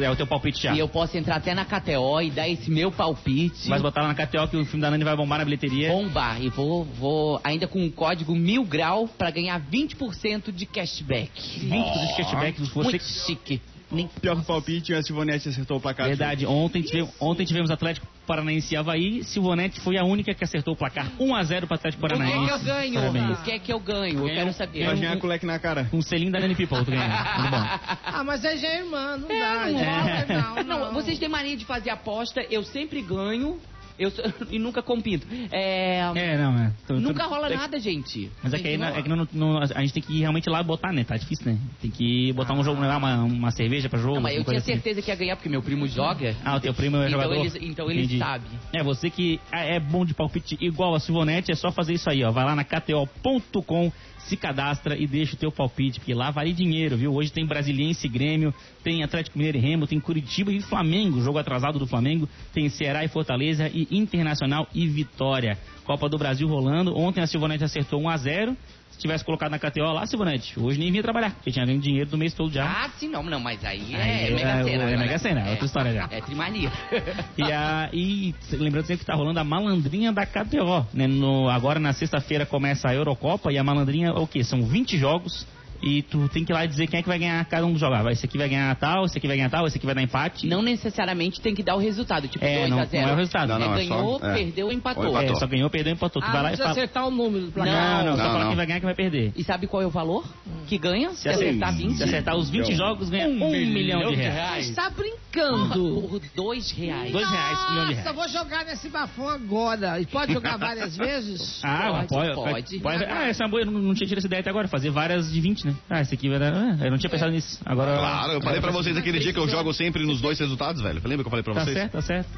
É o teu palpite já. E eu posso entrar até na KTO e dar esse meu palpite. Vai botar lá na KTO que o filme da Nani vai bombar na bilheteria. Bombar. E vou, vou ainda com o código mil grau pra ganhar 20% de cashback. 20% de cashback. Você Muito chique. Nem Pior palpite, a Silvonete acertou o placar. Verdade, ontem, tive, ontem tivemos Atlético Paranaense e Havaí. Silvonete foi a única que acertou o placar 1x0 para Atlético O que é que Paranaense. eu ganho? Parabéns. O que é que eu ganho? Eu Ganha quero um- saber. Vai ganhar com o leque na cara. Um selinho da Nani People, tu ganha. (laughs) Muito bom. Ah, mas é já é irmã, não dá. não gente. rola. Não, Não, vocês têm mania de fazer aposta, eu sempre ganho eu, sou- (laughs) e nunca compito. É, É, não, é. Tu- nunca rola é- nada, gente. Mas é que, aí, é que não, não- a gente tem que ir realmente lá botar, né? Tá difícil, né? Tem que botar um jogo, levar uma, uma cerveja pra jogo. Não, mas eu tinha assim. certeza que ia ganhar, porque meu primo joga. Ah, o teu primo é Então jogador? ele- então ele Entendi. sabe. É, você que é bom de palpite igual a Silvonete, é só fazer isso aí, ó. Vai lá na KTO.com, se cadastra e deixa o teu palpite, porque lá vale dinheiro, viu? Hoje tem Brasiliense e Grêmio, tem Atlético Mineiro e Remo, tem Curitiba e Flamengo, jogo atrasado do Flamengo, tem Ceará e Fortaleza e Internacional e Vitória. Copa do Brasil rolando. Ontem a Silvonete acertou 1 a 0 Se tivesse colocado na KTO lá, Silvonete, hoje nem vinha trabalhar, porque tinha ganho dinheiro do mês todo já. Ah, sim, não, não, mas aí é Aí é- Mega Sena. é né? Mega Sena, é outra história já. É trimania. (laughs) E, a, e lembrando sempre que tá rolando a malandrinha da KTO, né? No, agora na sexta-feira começa a Eurocopa e a malandrinha, o quê? São 20 jogos e tu tem que ir lá dizer quem é que vai ganhar cada um dos jogos. Ah, Esse aqui vai ganhar tal, esse aqui vai ganhar tal, esse aqui vai dar empate. Não necessariamente tem que dar o resultado, tipo É, 2 não- a 0 não é o resultado. Não, não, é ganhou, só- é. perdeu, empatou. Ou empatou. É, só ganhou, perdeu, empatou. Tu Ah, vai não lá e fala. acertar o número do placar. Não, não, só Não, fala não. quem vai ganhar, quem vai perder. E sabe qual é o valor que ganha? Se acertar 20? Se acertar os 20 jogos, ganha um, milhão, de reais. Está brincando. Por 2 reais. Dois reais, um milhão de Nossa, reais. vou jogar nesse bafão agora. E pode jogar várias (laughs) vezes? Ah, Pode, pode, pode. Ah, essa é uma boa, eu não, não tinha tido essa ideia até agora, fazer várias de 20, né? Ah, esse aqui vai dar. ah, eu não tinha pensado nisso. Agora. Claro, eu falei pra vocês aquele dia que eu jogo sempre nos dois resultados, velho. Lembra que eu falei pra Tá vocês? certo, tá certo.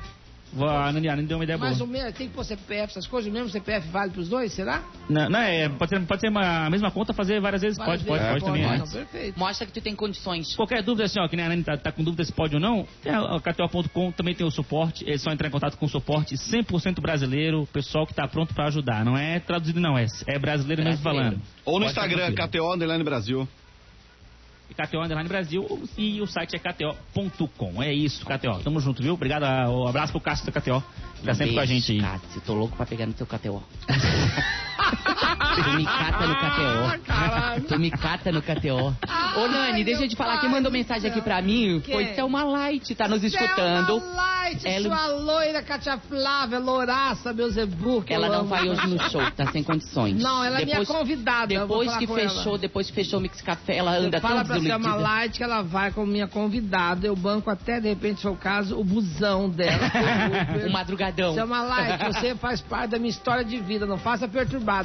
Vou- A Nani, a Nani deu uma ideia boa. Mais ou menos, tem que pôr CPF, essas coisas, o mesmo CPF vale pros dois, será? Não, não é, pode ser, pode ser uma, a mesma conta, fazer várias vezes. Várias pode, pode, vezes, pode, também. Não, né? perfeito. Mostra que tu tem condições. Qualquer dúvida, assim, ó, que nem a Nani tá, tá com dúvida se pode ou não, tem a, a KTO.com também tem o suporte, é só entrar em contato com o suporte 100% brasileiro, pessoal que tá pronto pra ajudar. Não é traduzido, não, é, é brasileiro, mesmo Brasileiro. falando. Ou no Pode Instagram. KTO Underline Brasil. KTO Underline Brasil e o site é KTO.com. É isso, KTO. Tamo junto, viu? Obrigado, ah, um abraço pro Cássio da KTO, tá sempre com a gente aí. Cássio, tô louco pra pegar no teu KTO. (laughs) tu me cata no KTO. Tu me cata no KTO. Ô, Nani, Ai, deixa eu meu te falar. pai Quem mandou do mensagem aqui pra mim Quem? foi Selma Light, tá nos escutando. Selma Light, Ela- sua loira, Katia Flávia, louraça, Beuzebu, que Ela eu não vai hoje no (laughs) show, tá sem condições. Não, ela é minha convidada, eu Depois que fechou, ela. depois que fechou o Mix Café, ela anda Fala tão pra Selma desiludida. Light que ela vai como minha convidada. Eu banco até, de repente, se for o caso, o busão dela. (laughs) O madrugadão. Selma Light, você (laughs) faz parte da minha história de vida. Não faça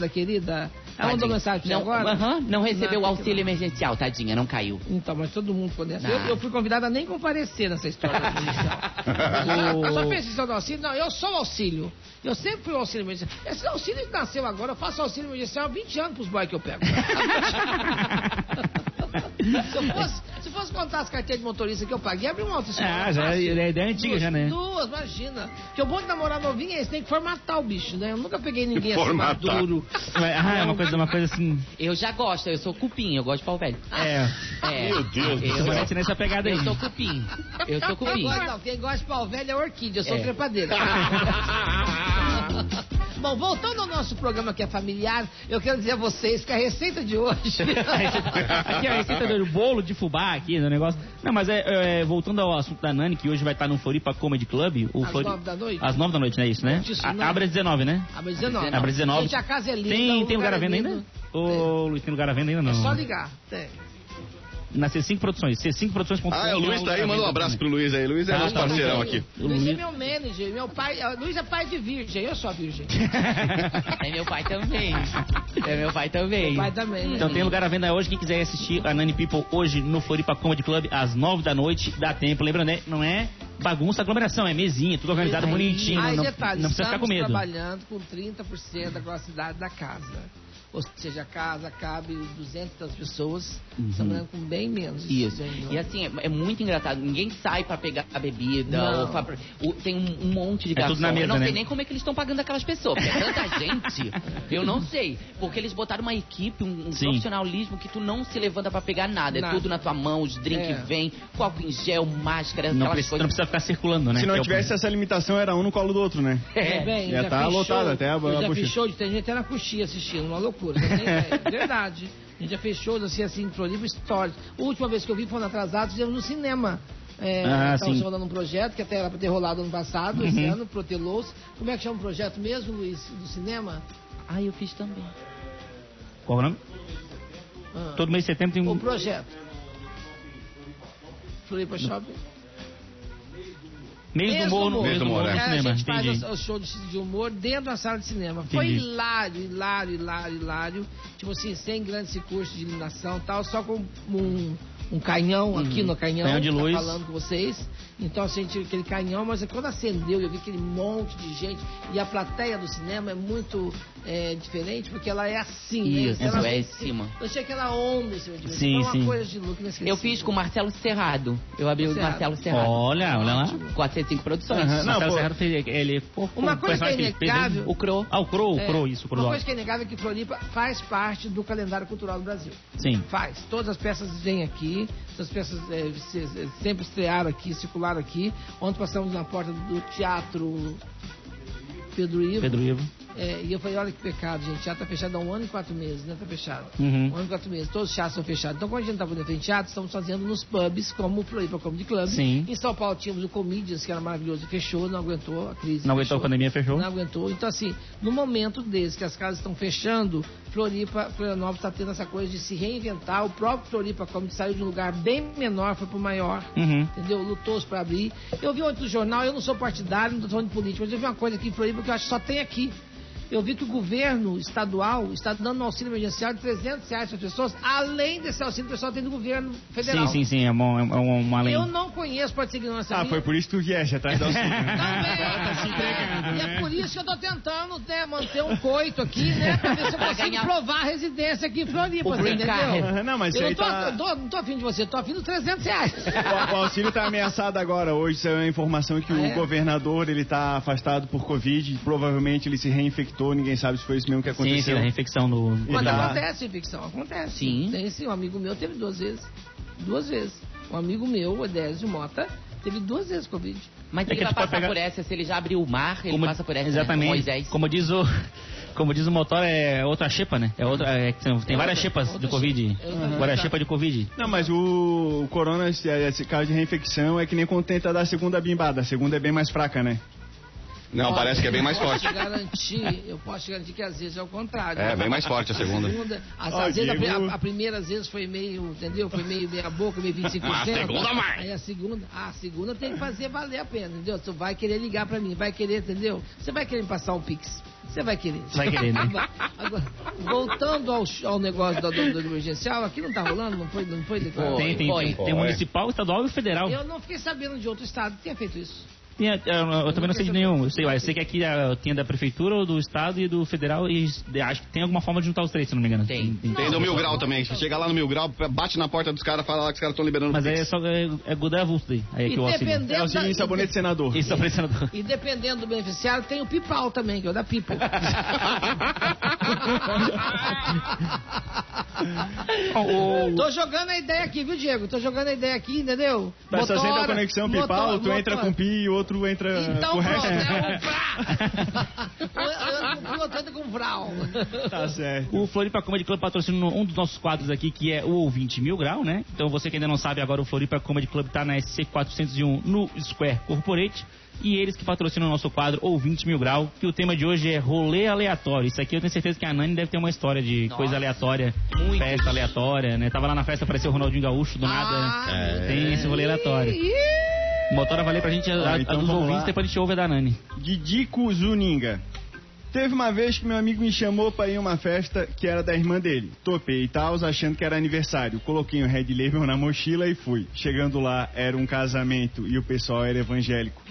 querida. Ela mandou Tadinha. mensagem pra não, agora? não recebeu o auxílio emergencial, tadinha, não caiu. Então, mas todo mundo conhece. Ah. Eu, eu fui convidada a nem comparecer nessa história. (laughs) Só do auxílio? Não, eu sou auxílio. Eu sempre fui o auxílio emergencial. Esse auxílio que nasceu agora, eu faço auxílio emergencial há 20 anos pros boys que eu pego. (laughs) (laughs) se, eu fosse, se fosse contar as carteiras de motorista que eu paguei, abri uma autoescola. Ah, já é, fácil. é ideia antiga duas, já, né? Duas, imagina. Porque o bom de namorar novinho é esse, tem que formatar o bicho, né? Eu nunca peguei ninguém assim Formatar. maduro. Ah, é uma coisa, uma coisa assim. Eu já gosto, eu sou cupim, eu gosto de pau velho. É. É, Meu Deus do eu, céu. Nessa pegada aí. eu sou cupim. Eu sou Quem cupim. gosta, não, quem gosta de pau velho é orquídea, eu sou É. trepadeira. (laughs) Bom, voltando ao nosso programa que é familiar, eu quero dizer a vocês que a receita de hoje. (laughs) aqui é a receita do bolo de fubá aqui, do negócio. Não, mas é, é, voltando ao assunto da Nani, que hoje vai estar no Floripa Comedy Club. O Às Flori- nove da noite? Às nove da noite, não é isso, né? Isso, A- abre às 19, né? Abre 19. Abre às 19. Gente, a casa é linda. Tem, tem lugar à é venda lindo. ainda? Ô, Luiz, tem lugar à venda ainda não? É só ligar. Tem. Na C5 Produções. C5 Produções.com. Ah, é, o Luiz tá aí, manda um abraço pro Luiz aí. Luiz é Tá, nosso tá, parceirão Luiz. aqui. O Luiz é meu manager, meu pai. ah, Luiz é pai de virgem, eu sou a virgem. (laughs) É meu pai também. É meu pai também. Meu pai também. né? Então tem lugar à venda hoje. Quem quiser assistir a Nani People hoje no Floripa Comedy Club às 9 da noite, dá tempo. Lembra, né? Não é bagunça, aglomeração, é mesinha, tudo organizado bonitinho, Aí, não, detalhe, não precisa ficar com medo. trabalhando com 30% da capacidade da casa. Ou seja, a casa cabe 200 pessoas, estamos trabalhando com bem menos. Uhum. Isso. E assim, é, é muito engraçado. Ninguém sai pra pegar a bebida. Não. Ou pra- o- tem um, um monte de É garçom. tudo na mesa, eu não né? sei nem como é que eles estão pagando aquelas pessoas. Porque é tanta (laughs) gente. Eu não sei. Porque eles botaram uma equipe, um, um profissionalismo que tu não se levanta pra pegar nada. Nada. É tudo na tua mão, os drinks É. vem, copo em gel, máscara, Não aquelas precisa, coisas. não precisa ficar circulando, né? Se não é tivesse essa limitação, era um no colo do outro, né? É, bem, Já já tá lotado até a- a já show de tem gente até na coxinha assistindo, uma loucura. Você tem ideia. Verdade. A gente já fez shows assim, assim, em Floripa Stories. A última vez que eu vi foi no atrasado, fizemos no cinema. É, Ah, estamos rodando um projeto que até era pra ter rolado ano passado, Uhum. esse ano, protelou-se. Como é que chama o projeto mesmo, Luiz, do cinema? Ah, eu fiz também. Qual é o nome? Ah, Todo mês de setembro tem O um... projeto. Floripa Shopping. Mês do humor no, mês do humor É, cinema, a gente faz o, o show de, humor dentro da sala de cinema. Foi Entendi. hilário, hilário, hilário, hilário. Tipo assim, sem grandes recursos de iluminação e tal, só com um, um canhão aqui no canhão, Canhão de tá luz. falando com vocês. Então assim, tinha aquele canhão, mas quando acendeu, eu vi aquele monte de gente. E a plateia do cinema é muito é, diferente, porque ela é assim, Isso, né? Ela- é em cima. Eu achei aquela onda em cima de mim. Sim, Foi uma sim. coisa de look. Eu fiz com o Marcelo Serrado. Eu abri o Serrado. Marcelo Serrado. Olha, olha lá. 405 Produções. Aham. Não, Marcelo pô. Serrado fez, ele... pô, Uma o coisa que é né? inegável- O Cro. Ah, o Crow, o É, Crow, isso, o Crow. Uma coisa que é inegável é que Floripa faz parte do calendário cultural do Brasil. Sim. Faz. Todas as peças vêm aqui, as peças é, se- se- sempre estrearam aqui, circularam aqui. Ontem passamos na porta do Teatro Pedro Ivo. Pedro Ivo. É, e eu falei, olha que pecado, gente. Já tá fechado há um ano e quatro meses, né? Tá fechado. Uhum. Um ano e quatro meses. Todos os teatros são fechados. Então, quando a gente não tá podendo fazer teatro, estamos fazendo nos pubs, como o Floripa Comedy Club. Sim. Em São Paulo tínhamos o Comedians, que era maravilhoso, e fechou, não aguentou a crise. Não aguentou fechou. a pandemia, fechou? Não aguentou. Então, assim, no momento desse que as casas estão fechando, Floripa, Florianópolis está tendo essa coisa de se reinventar. O próprio Floripa, como saiu de um lugar bem menor, foi pro maior. Uhum. Entendeu? Lutou-se para abrir. Eu vi no jornal, eu não sou partidário, não estou falando de política, mas eu vi uma coisa aqui em Floripa que eu acho que só tem aqui. Eu vi que o governo estadual está dando um auxílio emergencial de 300 reais para as pessoas, além desse auxílio que o pessoal tem do governo federal. Sim, sim, sim, é, bom, é uma lei. Eu não conheço, pode ser ignorância Ah, minha. foi por isso que tu vieste atrás da auxílio. né? Também. (laughs) Tá se entregando, E é né? por isso que eu tô tentando né, manter um coito aqui, né? Pra ver se eu consigo provar a residência aqui em Floripa, O você entendeu? Não, mas Eu não tô, tá... tô- não tô afim de você, tô afim dos 300 reais. O, o auxílio tá ameaçado agora. Hoje saiu a informação que Ah, o é? governador ele tá afastado por Covid. Provavelmente ele se reinfectou. Ninguém sabe se foi isso mesmo que Sim, sim, aconteceu. a reinfecção do... E Quando tá- acontece infecção, acontece. Sim. Tem sim, um amigo meu teve duas vezes. Duas vezes. Um amigo meu, o Edésio Mota, teve duas vezes Covid. Mas É ele que vai passar pegar- por essa, se ele já abriu o mar, ele Como- passa por essa. né? Exatamente. Moisés. Como diz o... (laughs) Como diz o motor, é outra xepa, né? É outra, é, tem tem É várias xepas outra de Covid. É outra Várias xepas de Covid. Não, mas o, o corona, esse, esse caso de reinfecção, é que nem quando tenta dar a segunda bimbada. A segunda é bem mais fraca, né? Não, Olha, parece que é bem mais eu posso forte. te garantir, eu posso te garantir que às vezes é o contrário. É, bem mais forte a segunda. às, Ó, às vezes, a, a- a primeira às vezes foi meio, entendeu? Foi meio meia boca, meio 25%. A segunda mais. Aí a segunda, a segunda tem que fazer valer a pena, entendeu? Tu vai querer ligar pra mim, vai querer, entendeu? Você vai querer me passar um pix. Você vai querer. Vai querer, né? Agora, voltando ao, ao negócio do, do, do emergencial, aqui não tá rolando, não foi, não foi declarado. Tem, tem, tem, tem o municipal, estadual e o federal. Eu não fiquei sabendo de outro estado que tenha feito isso. Tem, eu, eu também não sei de nenhum. Eu sei, eu sei que aqui ah, tem da prefeitura, ou do estado e do federal e acho que tem alguma forma de juntar os três, se não me engano. Tem. Tem do Mil Grau também. Você chega lá no Mil Grau, bate na porta dos caras, fala lá que os caras estão liberando Mas o aí é só é, é Gudé avulso daí. Aí é que E o auxílio. dependendo É auxílio em sabonete senador. Isso é o senador. E dependendo do beneficiário, tem o Pipal também, que é o da Pipo. (laughs) (laughs) o, Tô jogando a ideia aqui, viu, Diego? Tô jogando a ideia aqui, entendeu? Mas só senta a Motora, conexão motor- pipal, tu entra com pi e o outro entra Então com o pronto, resto. é um entra (laughs) com vral. Tá certo. O Floripa Comedy Club patrocina um dos nossos quadros aqui, que é o Ouvinte Mil Grau, né? Então você que ainda não sabe, agora o Floripa Comedy Club tá na SC 401 no Square Corporate. E eles que patrocinam o nosso quadro Ouvinte Mil Grau, que o tema de hoje é rolê aleatório. Isso aqui eu tenho certeza que a Nani deve ter uma história de Nossa. coisa aleatória, Muito. festa aleatória, né? Tava lá na festa, apareceu o Ronaldinho Gaúcho, do nada. Ah, Tem esse rolê aleatório. ih, O motor vai ler pra gente a, Ah, a- a então dos ouvintes, lá. depois a gente ouve a da Nani. Didico Zuninga. Teve uma vez que meu amigo me chamou pra ir a uma festa que era da irmã dele. Topei e tal, achando que era aniversário. Coloquei o Red Label na mochila e fui. Chegando lá, era um casamento e o pessoal era evangélico.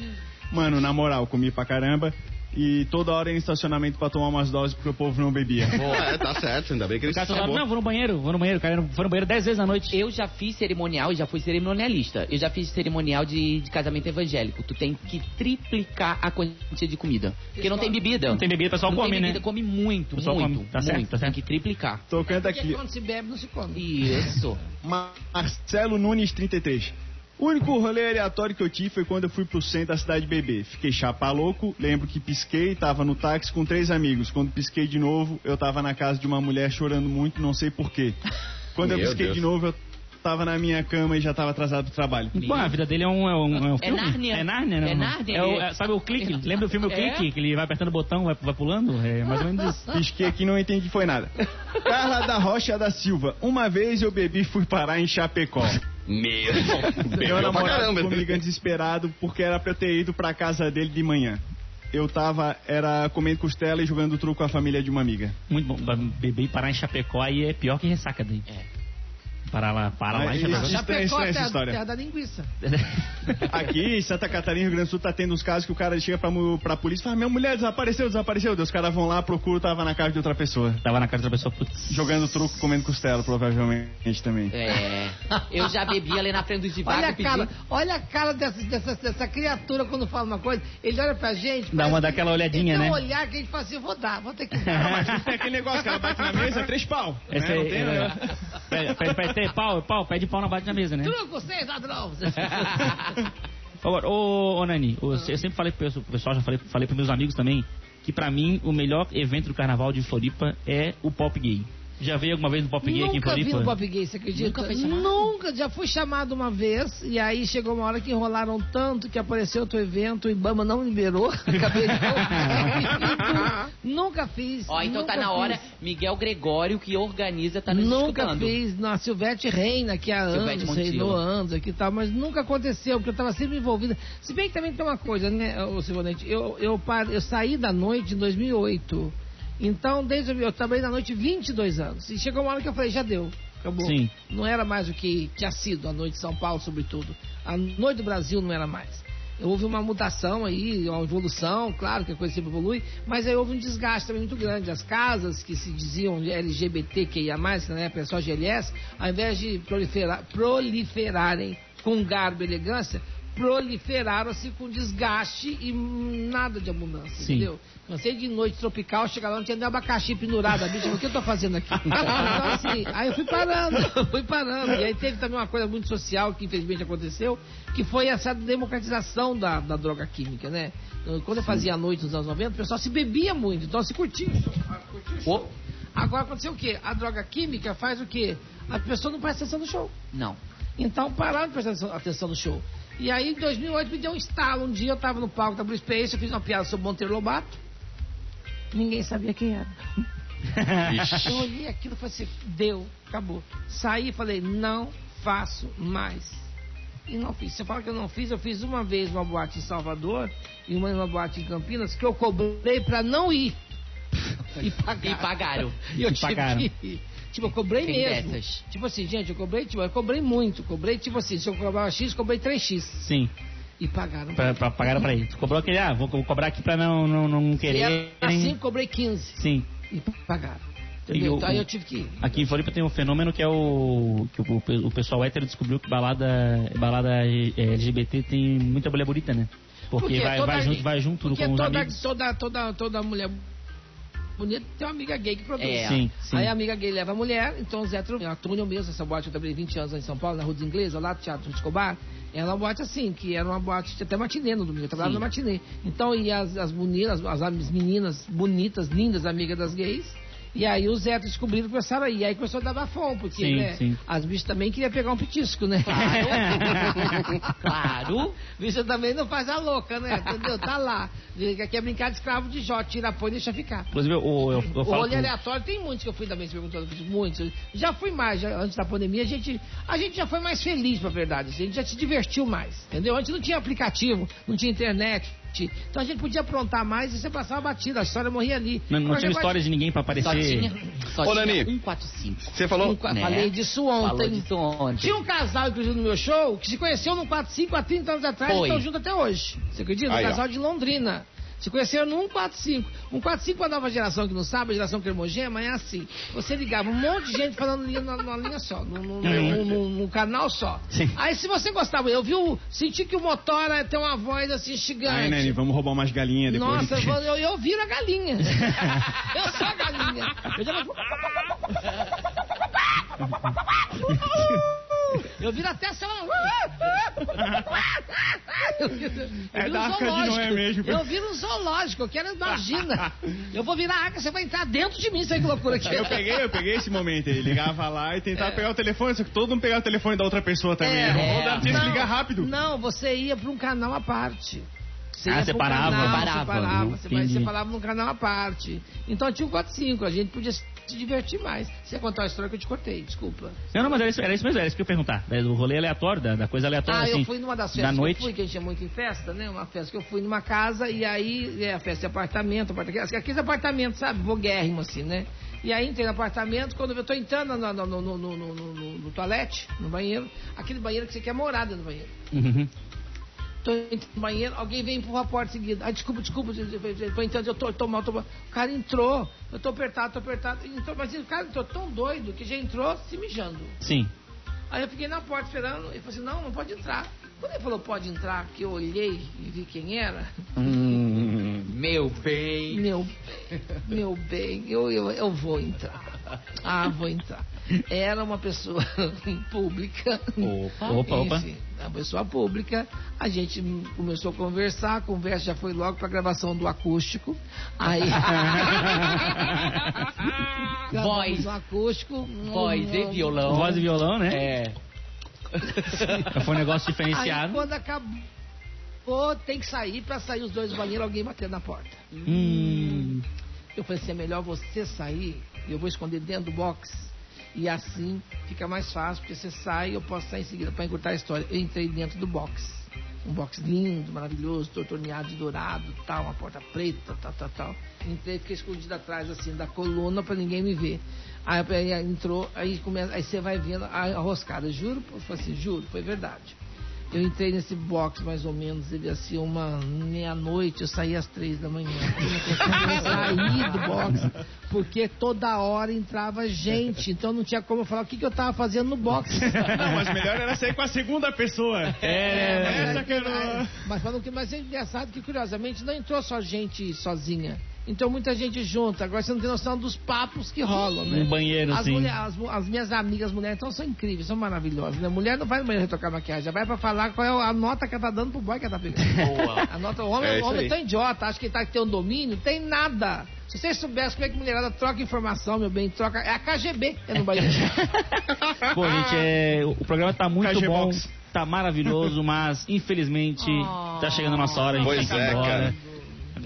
Mano, na moral, comi pra caramba. E toda hora em estacionamento pra tomar umas doses porque o povo não bebia. É, tá certo, ainda bem que O ele cara se falava, salvou. não, vou no banheiro, vou no banheiro. Cara foi no banheiro dez vezes à noite. Eu já fiz cerimonial e já fui cerimonialista. Eu já fiz cerimonial de, de casamento evangélico. Tu tem que triplicar a quantia de comida. Porque não tem bebida. Não tem bebida, o pessoal Não come, tem né? bebida, come muito, muito, come, tá certo, muito. tá certo. Tem que triplicar. Tocando Porque aqui. quando se bebe, não se come. Isso. Marcelo Nunes, 33. O único rolê aleatório que eu tive foi quando eu fui pro centro da cidade beber. Fiquei chapa louco, lembro que pisquei, tava no táxi com três amigos. Quando pisquei de novo, eu tava na casa de uma mulher chorando muito, não sei porquê. Quando eu Meu pisquei Deus. de novo, eu tava na minha cama e já tava atrasado pro trabalho. Bom, a vida dele é um, é um, é um É filme. Nárnia. É Nárnia, né? É Nárnia, É o- ele- é- sabe o clique? (laughs) Lembra do filme O É. Clique? Que ele vai apertando o botão, vai, vai pulando? É mais ou menos isso. (laughs) Pisquei aqui e não entendi foi nada. Carla da Rocha da Silva. Uma vez eu bebi e fui parar em Chapecó. (laughs) Meu, Meu namorado caramba. ficou me ligando desesperado porque era pra eu ter ido pra casa dele de manhã. Eu tava, era comendo costela e jogando truco com a família de uma amiga. Muito bom. Beber e parar em Chapecó aí é pior que ressaca daí. É. Parar lá, parar lá Mas isso- Já pegou a história. terra da linguiça. (laughs) Aqui em Santa Catarina, Rio Grande do Sul, tá tendo uns casos que o cara chega pra, pra polícia e fala: Minha mulher desapareceu, desapareceu. Os caras vão lá, procuram, tava na casa de outra pessoa. Tava na casa da pessoa, putz. Jogando truco, comendo costela, provavelmente também. É. Eu já bebi ali na frente dos divagos. Olha a pedi- cara, olha a cara dessa, dessa, dessa criatura quando fala uma coisa. Ele olha pra gente. Dá uma que daquela olhadinha, né? um olhar que a gente fala assim: vou dar, vou ter que Não, dar. mas não tem aquele negócio, cara bate na mesa, três pau. Esse né? Não aí, tem, é, né? pede, pede pau, pau, pede pau na bate na mesa, né? Truco, seis ladrão. (laughs) Agora, ô, ô Nani, ô, eu sempre falei pro pessoal, já falei, falei pros meus amigos também, que pra mim o melhor evento do carnaval de Floripa é o Pop Gay. Já veio alguma vez no Pop Gay aqui em Nunca vi Floripa? no Pop Gay, você acredita? Nunca foi chamado? Nunca, já fui chamado uma vez e aí chegou uma hora que enrolaram tanto que apareceu outro evento, o Ibama não liberou, (laughs) acabei de. (laughs) Nunca fiz. Ó, então tá nunca na hora. fiz. Miguel Gregório, que organiza, tá nos Nunca escutando. fiz, na Silvete reina aqui há anos, reinou anos aqui e tal, mas nunca aconteceu, porque eu tava sempre envolvida. Se bem que também tem uma coisa, né, ô Silvanete, eu, eu, par- eu saí da noite em 2008, então desde eu trabalhei na noite 22 anos, e chegou uma hora que eu falei, já deu, acabou. Sim. Não era mais o que tinha sido a noite de São Paulo, sobretudo. A noite do Brasil não era mais. Houve uma mutação aí, uma evolução, claro que a coisa sempre evolui, mas aí houve um desgaste também muito grande. As casas que se diziam LGBTQIA+, que na época era só GLS, ao invés de proliferar- proliferarem com garbo e elegância, proliferaram-se com desgaste e nada de abundância, Sim. entendeu? Cansei de noite tropical, chegar lá, não tinha nem abacaxi pendurado. A bicha, o que eu tô fazendo aqui? (laughs) Então, assim, aí eu fui parando, (laughs) fui parando. E aí teve também uma coisa muito social que infelizmente aconteceu, que foi essa democratização da, da droga química, né? Quando eu fazia a noite nos anos 90, o pessoal se bebia muito, então se curtia. o show, curtia o show. Agora aconteceu o quê? A droga química faz o quê? A pessoa não presta atenção no show. Não. Então pararam de prestar atenção no show. E aí em 2008 me deu um estalo. Um dia eu tava no palco da Blue Space, eu fiz uma piada sobre Monteiro Lobato. Ninguém sabia quem era. (laughs) Eu olhei aquilo e falei assim, deu, acabou. Saí e falei, não faço mais. E não fiz. Você fala que eu não fiz, eu fiz uma vez uma boate em Salvador e uma, uma boate em Campinas que eu cobrei pra não ir. E (laughs) pagaram. E pagaram. E eu E tive pagaram. que ir. Tipo, eu cobrei Tem mesmo. dessas. Tipo assim, gente, eu cobrei, tipo, eu cobrei muito. Cobrei, tipo assim, se eu cobrava X, cobrei 3X. Sim, E pagaram. pra, pra, pagaram pra ele. Tu cobrou aquele, ah, vou, vou cobrar aqui pra não, não, não Se querer. assim, cobrei 15. Sim. E pagaram. E Entendeu? Então aí eu tive que ir. Aqui em Floripa tem um fenômeno que é o. que o, o pessoal hétero descobriu que balada, balada eh, LGBT tem muita mulher bonita, né? Porque, vai, toda- vai junto, vai junto porque com os toda, amigos. Toda, toda, toda mulher bonita tem uma amiga gay que produz. É. Sim, sim. Aí a amiga gay leva a mulher, então os héteros, a Túnel mesmo, essa boate eu trabalhei 20 anos lá em São Paulo, na Rua dos Ingleses, lá do Teatro Escobar, era uma boate assim, que era uma boate, até matinê no domingo, eu trabalhava Sim. na matinê. Então, e as, as meninas, as, as meninas bonitas, lindas, amigas das gays, e aí os héteros descobriram e começaram a ir. Aí começou a dar bafão, porque, Sim, né, sim. as bichas também queriam pegar um petisco, né? Claro. (laughs) Bicha também não faz a louca, né? Entendeu? Tá lá. Quer brincar de escravo de Jó, tira a põe e deixa ficar. Inclusive, eu, eu, eu O falo. rolê com- aleatório tem muitos que eu fui também, se perguntando, muitos. Já fui mais, já- antes da pandemia, a gente, a gente já foi mais feliz, pra verdade. A gente já se divertiu mais, entendeu? Antes não tinha aplicativo, não tinha internet, Então a gente podia aprontar mais e você passava batida, a história morria ali. Não, não tinha história de ninguém pra Só aparecer. tinha, só Ô, tinha Nani. 145. Você falou? Um né? Falei disso Falou ontem. disso ontem. Tinha um casal, inclusive, no meu show, que se conheceu no 45 há 30 anos atrás e Foi. estão juntos até hoje. Você acredita? Um Aí, ó. casal de Londrina. Se conheceram no 145. 145 para a nova geração que não sabe, a geração cremogema, é assim. Você ligava um monte de gente falando numa, numa linha só, num, num- canal só. Sim. Aí se você gostava, eu vi o, senti que o Motora tem uma voz assim gigante. Aí, Nani, vamos roubar umas galinhas depois. Nossa, eu, (laughs) eu, eu viro a galinha. (laughs) eu sou a galinha. Eu já... (laughs) Eu viro até essa. Eu viro, É da um zoológico. Noé mesmo. Eu viro um zoológico, eu quero, imagina. Eu vou virar a arca, você vai entrar dentro de mim, sabe que loucura é. Eu peguei, eu peguei esse momento aí, ligava lá e tentava pegar o telefone, só que todo mundo pegava o telefone da outra pessoa também. É, Ou é. dava tinha que Não, ligar rápido. Não, você ia para um canal à parte. Você Ah, pra um separava. Canal, separava. Você, Entendi. você falava num canal à parte. Então tinha um 4-5, a gente podia se divertir mais. Você ia contar a história que eu te cortei, desculpa. Não, não, mas era isso, era isso mesmo, era isso que eu ia perguntar. É, Do rolê aleatório, da, da coisa aleatória, Ah, assim. eu fui numa das da festas que noite. eu fui, que a gente ia muito em festa, né? Uma festa que eu fui numa casa e aí, é a festa de apartamento, apartamento aqueles apartamentos, sabe? Voguérrimo, assim, né? E aí entrei no apartamento, quando eu tô entrando no, no, no, no, no, no, no- no toalete, no banheiro, aquele banheiro que você quer morar dentro do banheiro. Uhum. Tô entrando no banheiro, alguém vem empurrar a porta seguida. Ah, desculpa, desculpa, entrando, eu tô, tô mal, tô mal. O cara entrou, eu tô apertado, tô apertado. Entrou, mas o cara entrou tão doido que já entrou se mijando. Sim. Aí eu fiquei na porta esperando, ele falou assim, não, não pode entrar. Quando ele falou pode entrar, que eu olhei e vi quem era, Hum, meu bem. meu bem, meu bem, eu, eu, eu vou entrar. Ah, vou entrar. Era uma pessoa (laughs) pública. Opa. Opa, opa. Enfim, uma pessoa pública. A gente começou a conversar, a conversa já foi logo para gravação do acústico. Aí. (laughs) Voz. um acústico. Voz e violão. Voz e violão, né? É. Foi um negócio Aí diferenciado. quando acabou, tem que sair, pra sair os dois do banheiro, alguém batendo na porta. Hum. Eu falei assim, é melhor você sair, eu vou esconder dentro do box. E assim fica mais fácil, porque você sai e eu posso sair em seguida para encurtar a história. Eu entrei dentro do box. Um box lindo, maravilhoso, torneado de dourado, tal, uma porta preta, tal, tal, tal. Entrei, fiquei escondido atrás assim da coluna para ninguém me ver. Aí, aí entrou, aí, começa, aí você vai vendo a, a roscada. Juro, eu falei assim, juro, foi verdade. Eu entrei nesse box mais ou menos, ele assim, uma meia-noite, eu saí às três da manhã. Eu não sair do box, porque toda hora entrava gente, então não tinha como eu falar o que, que eu tava fazendo no box. Não, mas melhor era sair com a segunda pessoa. É. Essa que era... Mas, mas, mas é engraçado que, curiosamente, não entrou só gente sozinha. Entrou muita gente junto. Agora você não tem noção dos papos que rolam, né? Um banheiro, as, assim. mulher- as, as minhas amigas mulheres então são incríveis, são maravilhosas. Né? Mulher não vai no banheiro retocar maquiagem, já vai pra falar qual é a nota que ela tá dando pro boy que ela tá pegando. Boa. A nota, o homem, É o homem é tão idiota, acha que ele tá, que tem um domínio, tem nada. Se vocês soubessem como é que mulherada troca informação, meu bem, troca. É a KGB é no banheiro. (laughs) Pô, gente, é, o programa tá muito KG bom, Box. tá maravilhoso, mas infelizmente Oh. tá chegando a nossa hora, a gente Pois tem que ir é, embora. cara.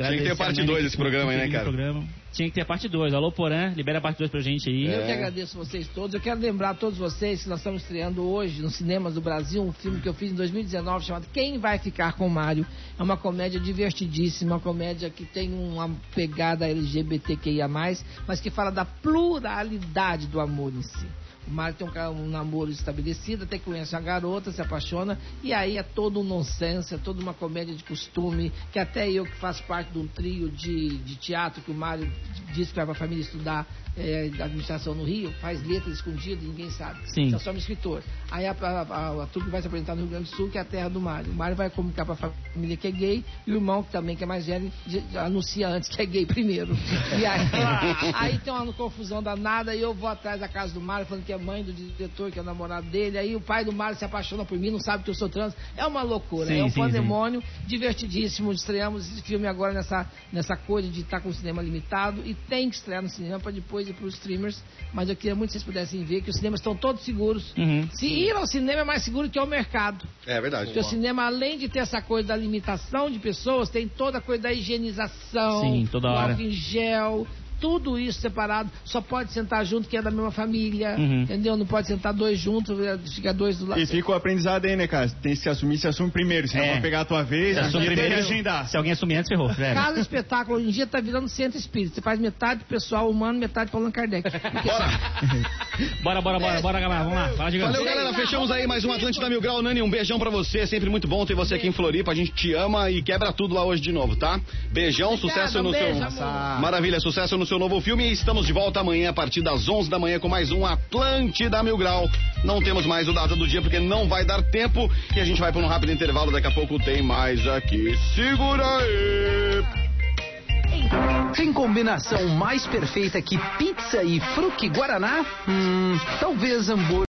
Tinha que ter a parte Nani dois desse por programa aí, né, cara? programa. Tinha que ter parte 2. Alô, Porã, libera a parte 2 pra gente aí. Eu que agradeço vocês todos. Eu quero lembrar a todos vocês que nós estamos estreando hoje nos cinemas do Brasil um filme que eu fiz em 2019 chamado Quem Vai Ficar com o Mário. É uma comédia divertidíssima, uma comédia que tem uma pegada LGBTQIA+, mas que fala da pluralidade do amor em si. O Mário tem um, um namoro estabelecido, até que conhece uma garota, se apaixona, e aí é todo um nonsense, é toda uma comédia de costume, que até eu que faço parte de um trio de, de teatro que o Mário disse para a família estudar é, administração no Rio, faz letras escondidas, ninguém sabe. Sim. Então, só um escritor. Aí a, a, a, a trupe vai se apresentar no Rio Grande do Sul, que é a terra do Mário. O Mário vai comunicar para a família que é gay, e o irmão, que também que é mais velho, anuncia antes que é gay primeiro. E aí, (laughs) aí tem uma confusão danada, e eu vou atrás da casa do Mário, falando que é mãe do diretor, que é o namorado dele. Aí o pai do Mário se apaixona por mim, não sabe que eu sou trans. É uma loucura, Sim, é um sim, pandemônio divertidíssimo. Estreamos esse filme agora nessa, nessa coisa de estar com o cinema limitado, e tem que estrear no cinema para depois para os streamers. Mas eu queria muito que vocês pudessem ver que os cinemas estão todos seguros. Uhum. Se ir ao cinema é mais seguro que ao mercado. É verdade. Porque o cinema, além de ter essa coisa da limitação de pessoas, tem toda a coisa da higienização, Sim, toda do hora. álcool em gel, tudo isso separado. Só pode sentar junto quem é da mesma família, Uhum. entendeu? Não pode sentar dois juntos, eh, fica dois do lado. E fica o aprendizado aí, né, cara? Tem que se assumir, se assume primeiro. Senão É. vai pegar a tua vez, Se assume que primeiro, agendar. se alguém assumir antes, ferrou. Cada espetáculo hoje em dia tá virando centro espírita. Você faz metade pessoal humano, metade Paulo Kardec. (laughs) Bora, bora, bora, bora, galera. Vamos lá. Fala. Valeu, galera. Fechamos aí mais um Atlântida Mil Grau. Nani, um beijão pra você. Sempre muito bom ter você aqui em Floripa. A gente te ama e quebra tudo lá hoje de novo, tá? Beijão, sucesso um no beijo, seu. amor. Maravilha, sucesso no seu novo filme. E estamos de volta amanhã a partir das 11 da manhã com mais um Atlântida Mil Grau. Não temos mais o data do dia porque não vai dar tempo. E a gente vai para um rápido intervalo. Daqui a pouco tem mais aqui. Segura aí. Tem combinação mais perfeita que pizza e fruque guaraná? Hum, talvez hambúrguer.